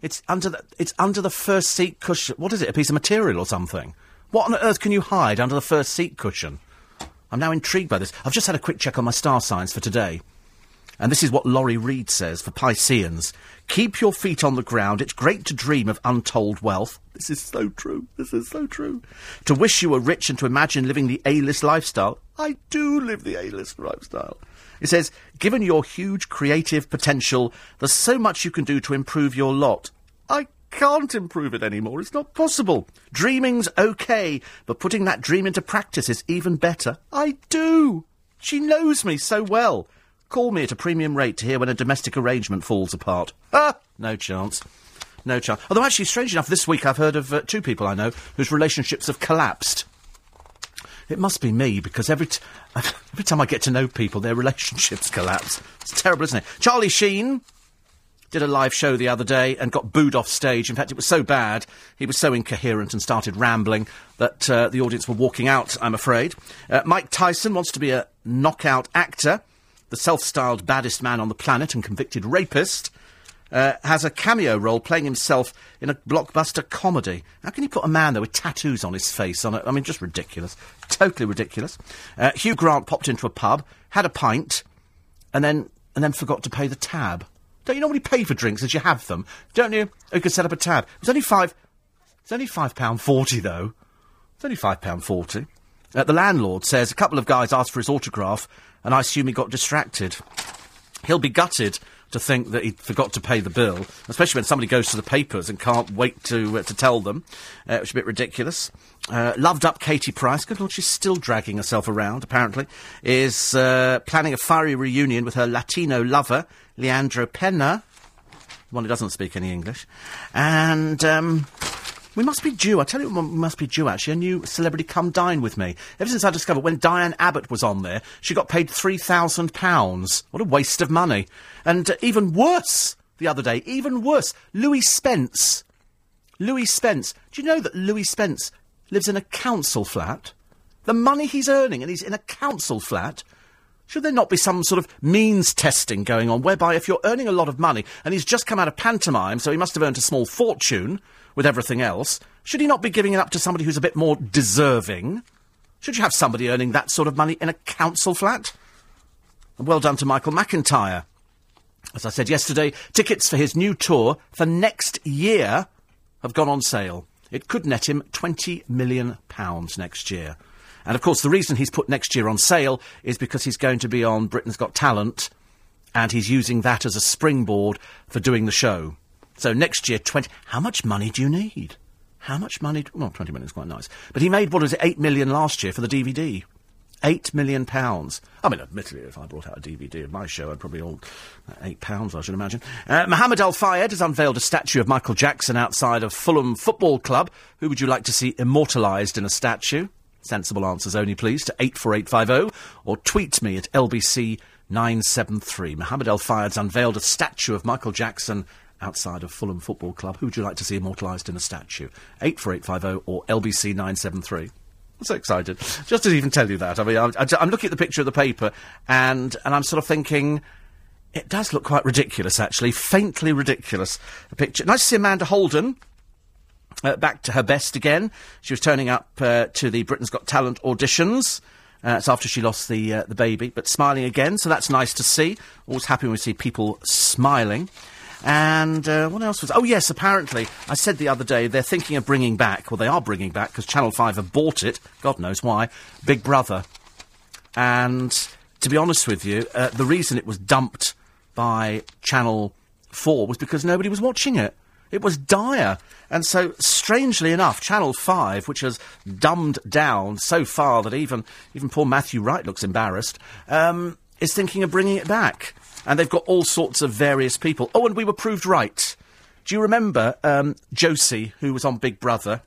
It's under the, it's under the first seat cushion. What is it, a piece of material or something? What on earth can you hide under the first seat cushion? I'm now intrigued by this. I've just had a quick check on my star signs for today. And this is what Laurie Reed says for Pisceans. Keep your feet on the ground. It's great to dream of untold wealth. This is so true. This is so true. To wish you were rich and to imagine living the A-list lifestyle. I do live the A-list lifestyle. It says, given your huge creative potential, there's so much you can do to improve your lot. I can't improve it anymore. It's not possible. Dreaming's okay, but putting that dream into practice is even better. I do. She knows me so well. Call me at a premium rate to hear when a domestic arrangement falls apart. Ah, no chance. No chance. Although, actually, strange enough, this week I've heard of uh, two people I know whose relationships have collapsed. It must be me because every t- every time I get to know people, their relationships collapse. It's terrible, isn't it? Charlie Sheen did a live show the other day and got booed off stage. In fact, it was so bad, he was so incoherent and started rambling that uh, the audience were walking out, I'm afraid. Uh, Mike Tyson wants to be a knockout actor. The self styled baddest man on the planet and convicted rapist. Uh, has a cameo role playing himself in a blockbuster comedy. How can you put a man there with tattoos on his face? On it? I mean, just ridiculous. Totally ridiculous. Uh, Hugh Grant popped into a pub, had a pint, and then and then forgot to pay the tab. Don't you normally pay for drinks as you have them? Don't you? You could set up a tab. It was only five. It's only five pound forty though. It's only five pound forty. Uh, the landlord says a couple of guys asked for his autograph, and I assume he got distracted. He'll be gutted to think that he forgot to pay the bill, especially when somebody goes to the papers and can't wait to uh, to tell them, uh, which is a bit ridiculous. Uh, loved up Katie Price, good lord, she's still dragging herself around. Apparently, is uh, planning a fiery reunion with her Latino lover Leandro Penna, the one who doesn't speak any English, and. Um, we must be due. I tell you, we must be due. Actually, a new celebrity come dine with me. Ever since I discovered when Diane Abbott was on there, she got paid three thousand pounds. What a waste of money! And uh, even worse, the other day, even worse, Louie Spence. Louie Spence. Do you know that Louie Spence lives in a council flat? The money he's earning, and he's in a council flat. Should there not be some sort of means testing going on whereby if you're earning a lot of money and he's just come out of pantomime, so he must have earned a small fortune with everything else, should he not be giving it up to somebody who's a bit more deserving? Should you have somebody earning that sort of money in a council flat? And well done to Michael McIntyre. As I said yesterday, tickets for his new tour for next year have gone on sale. It could net him £20 million next year. And of course, the reason he's put next year on sale is because he's going to be on Britain's Got Talent, and he's using that as a springboard for doing the show. So next year, 20. How much money do you need? How much money? Well, 20 million is quite nice. But he made, what was it, 8 million last year for the DVD. Eight million pounds. I mean, admittedly, if I brought out a DVD of my show, I'd probably all uh, eight pounds, I should imagine. Uh, Mohammed Al Fayed has unveiled a statue of Michael Jackson outside of Fulham Football Club. Who would you like to see immortalised in a statue? Sensible answers only, please, to 84850 or tweet me at LBC973. Mohammed Al Fayed's unveiled a statue of Michael Jackson outside of Fulham Football Club. Who would you like to see immortalised in a statue? 84850 or LBC973. I'm so excited. Just to even tell you that. I mean, I'm, I'm looking at the picture of the paper and, and I'm sort of thinking, it does look quite ridiculous, actually. Faintly ridiculous. A picture. Nice to see Amanda Holden. Uh, back to her best again. She was turning up uh, to the Britain's Got Talent auditions. Uh, it's after she lost the uh, the baby, but smiling again, so that's nice to see. Always happy when we see people smiling. And uh, what else was? Oh yes, apparently I said the other day they're thinking of bringing back. Well, they are bringing back because Channel Five have bought it. God knows why. Big Brother. And to be honest with you, uh, the reason it was dumped by Channel Four was because nobody was watching it. It was dire. And so, strangely enough, Channel 5, which has dumbed down so far that even, even poor Matthew Wright looks embarrassed, um, is thinking of bringing it back. And they've got all sorts of various people. Oh, and we were proved right. Do you remember um, Josie, who was on Big Brother,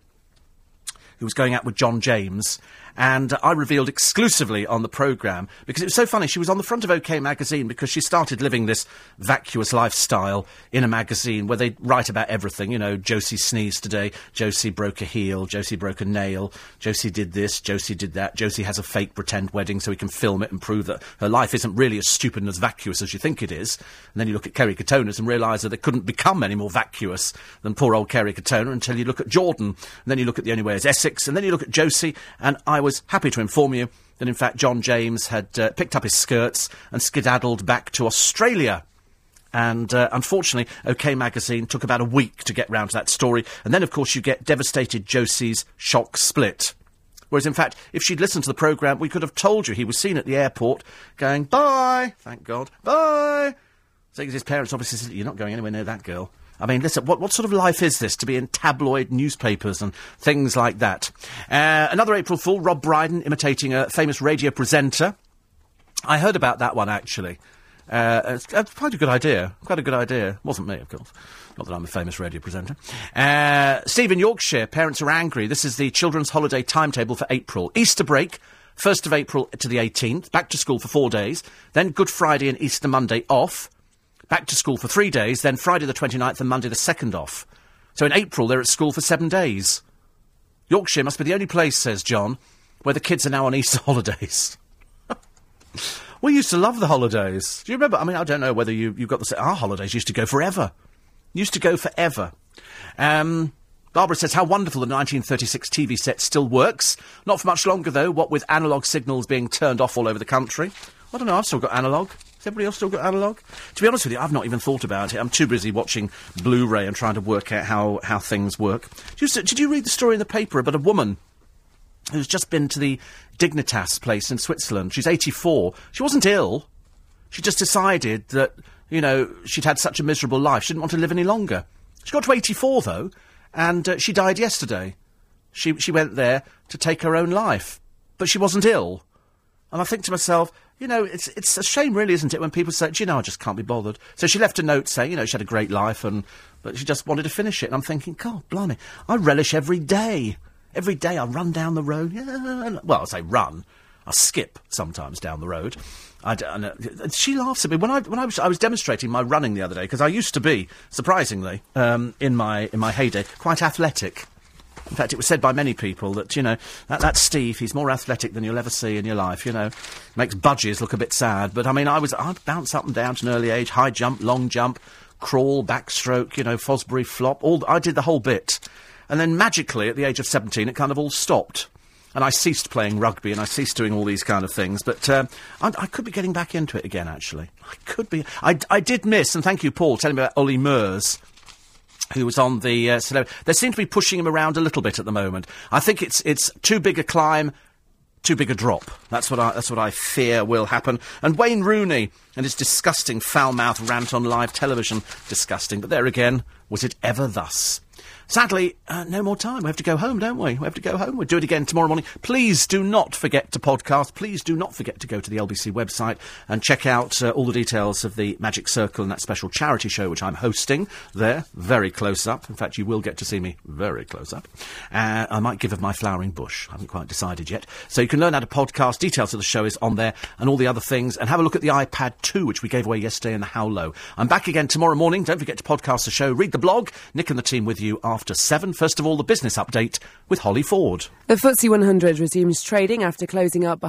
who was going out with John James? And I revealed exclusively on the programme, because it was so funny, she was on the front of OK magazine because she started living this vacuous lifestyle in a magazine where they write about everything. You know, Josie sneezed today, Josie broke a heel, Josie broke a nail, Josie did this, Josie did that, Josie has a fake pretend wedding so we can film it and prove that her life isn't really as stupid and as vacuous as you think it is. And then you look at Kerry Katonas and realise that it couldn't become any more vacuous than poor old Kerry Katona until you look at Jordan. And then you look at the only way is Essex, and then you look at Josie, and I was happy to inform you that, in fact, John James had uh, picked up his skirts and skedaddled back to Australia. And uh, unfortunately, OK Magazine took about a week to get round to that story. And then, of course, you get devastated Josie's shock split. Whereas, in fact, if she'd listened to the programme, we could have told you he was seen at the airport going, bye, thank God, bye. So his parents obviously said, you're not going anywhere near that girl. I mean, listen, what, what sort of life is this to be in tabloid newspapers and things like that? Uh, another April Fool, Rob Brydon imitating a famous radio presenter. I heard about that one actually. Uh, it's, it's quite a good idea. Quite a good idea. Wasn't me, of course. Not that I'm a famous radio presenter. Uh, Yorkshire, parents are angry. This is the children's holiday timetable for April. Easter break, 1st of April to the 18th. Back to school for four days. Then Good Friday and Easter Monday off. Back to school for three days. Then Friday the 29th and Monday the 2nd off. So in April, they're at school for seven days. Yorkshire must be the only place, says John, where the kids are now on Easter holidays. we used to love the holidays. Do you remember? I mean, I don't know whether you, you got the... Our holidays used to go forever. Used to go forever. Um, Barbara says, how wonderful the 1936 TV set still works. Not for much longer, though, what with analogue signals being turned off all over the country. I don't know, I've still got analogue. Has everybody else still got analogue? To be honest with you, I've not even thought about it. I'm too busy watching Blu-ray and trying to work out how, how things work. Did you, did you read the story in the paper about a woman who's just been to the Dignitas place in Switzerland? She's 84. She wasn't ill. She just decided that, you know, she'd had such a miserable life. She didn't want to live any longer. She got to 84, though, and uh, she died yesterday. She, she went there to take her own life. But she wasn't ill. And I think to myself, you know, it's it's a shame, really, isn't it, when people say, Do you know, I just can't be bothered. So she left a note saying, you know, she had a great life, and but she just wanted to finish it. And I'm thinking, God, blimey, I relish every day. Every day I run down the road. Yeah, well, I say run. I skip sometimes down the road. I uh, she laughs at me when I when I was I was demonstrating my running the other day because I used to be surprisingly um, in my in my heyday quite athletic. In fact, it was said by many people that, you know, that, that's Steve, he's more athletic than you'll ever see in your life, you know. Makes budgies look a bit sad. But, I mean, I was, I'd bounce up and down to an early age, high jump, long jump, crawl, backstroke, you know, Fosbury flop, all, I did the whole bit. And then magically, at the age of 17, it kind of all stopped. And I ceased playing rugby and I ceased doing all these kind of things. But um, I, I could be getting back into it again, actually. I could be. I, I did miss, and thank you, Paul, telling me about Ollie Murs who was on the uh, they seem to be pushing him around a little bit at the moment. I think it's it's too big a climb, too big a drop. That's what I that's what I fear will happen. And Wayne Rooney and his disgusting foul mouth rant on live television, disgusting. But there again, was it ever thus? Sadly, uh, no more time. We have to go home, don't we? We have to go home. We'll do it again tomorrow morning. Please do not forget to podcast. Please do not forget to go to the LBC website and check out uh, all the details of the Magic Circle and that special charity show which I'm hosting there, very close up. In fact, you will get to see me very close up. Uh, I might give of my flowering bush. I haven't quite decided yet. So you can learn how to podcast. Details of the show is on there and all the other things. And have a look at the iPad 2, which we gave away yesterday in the How Low. I'm back again tomorrow morning. Don't forget to podcast the show. Read the blog. Nick and the team with you after seven. First of all, the business update with Holly Ford. The FTSE 100 resumes trading after closing up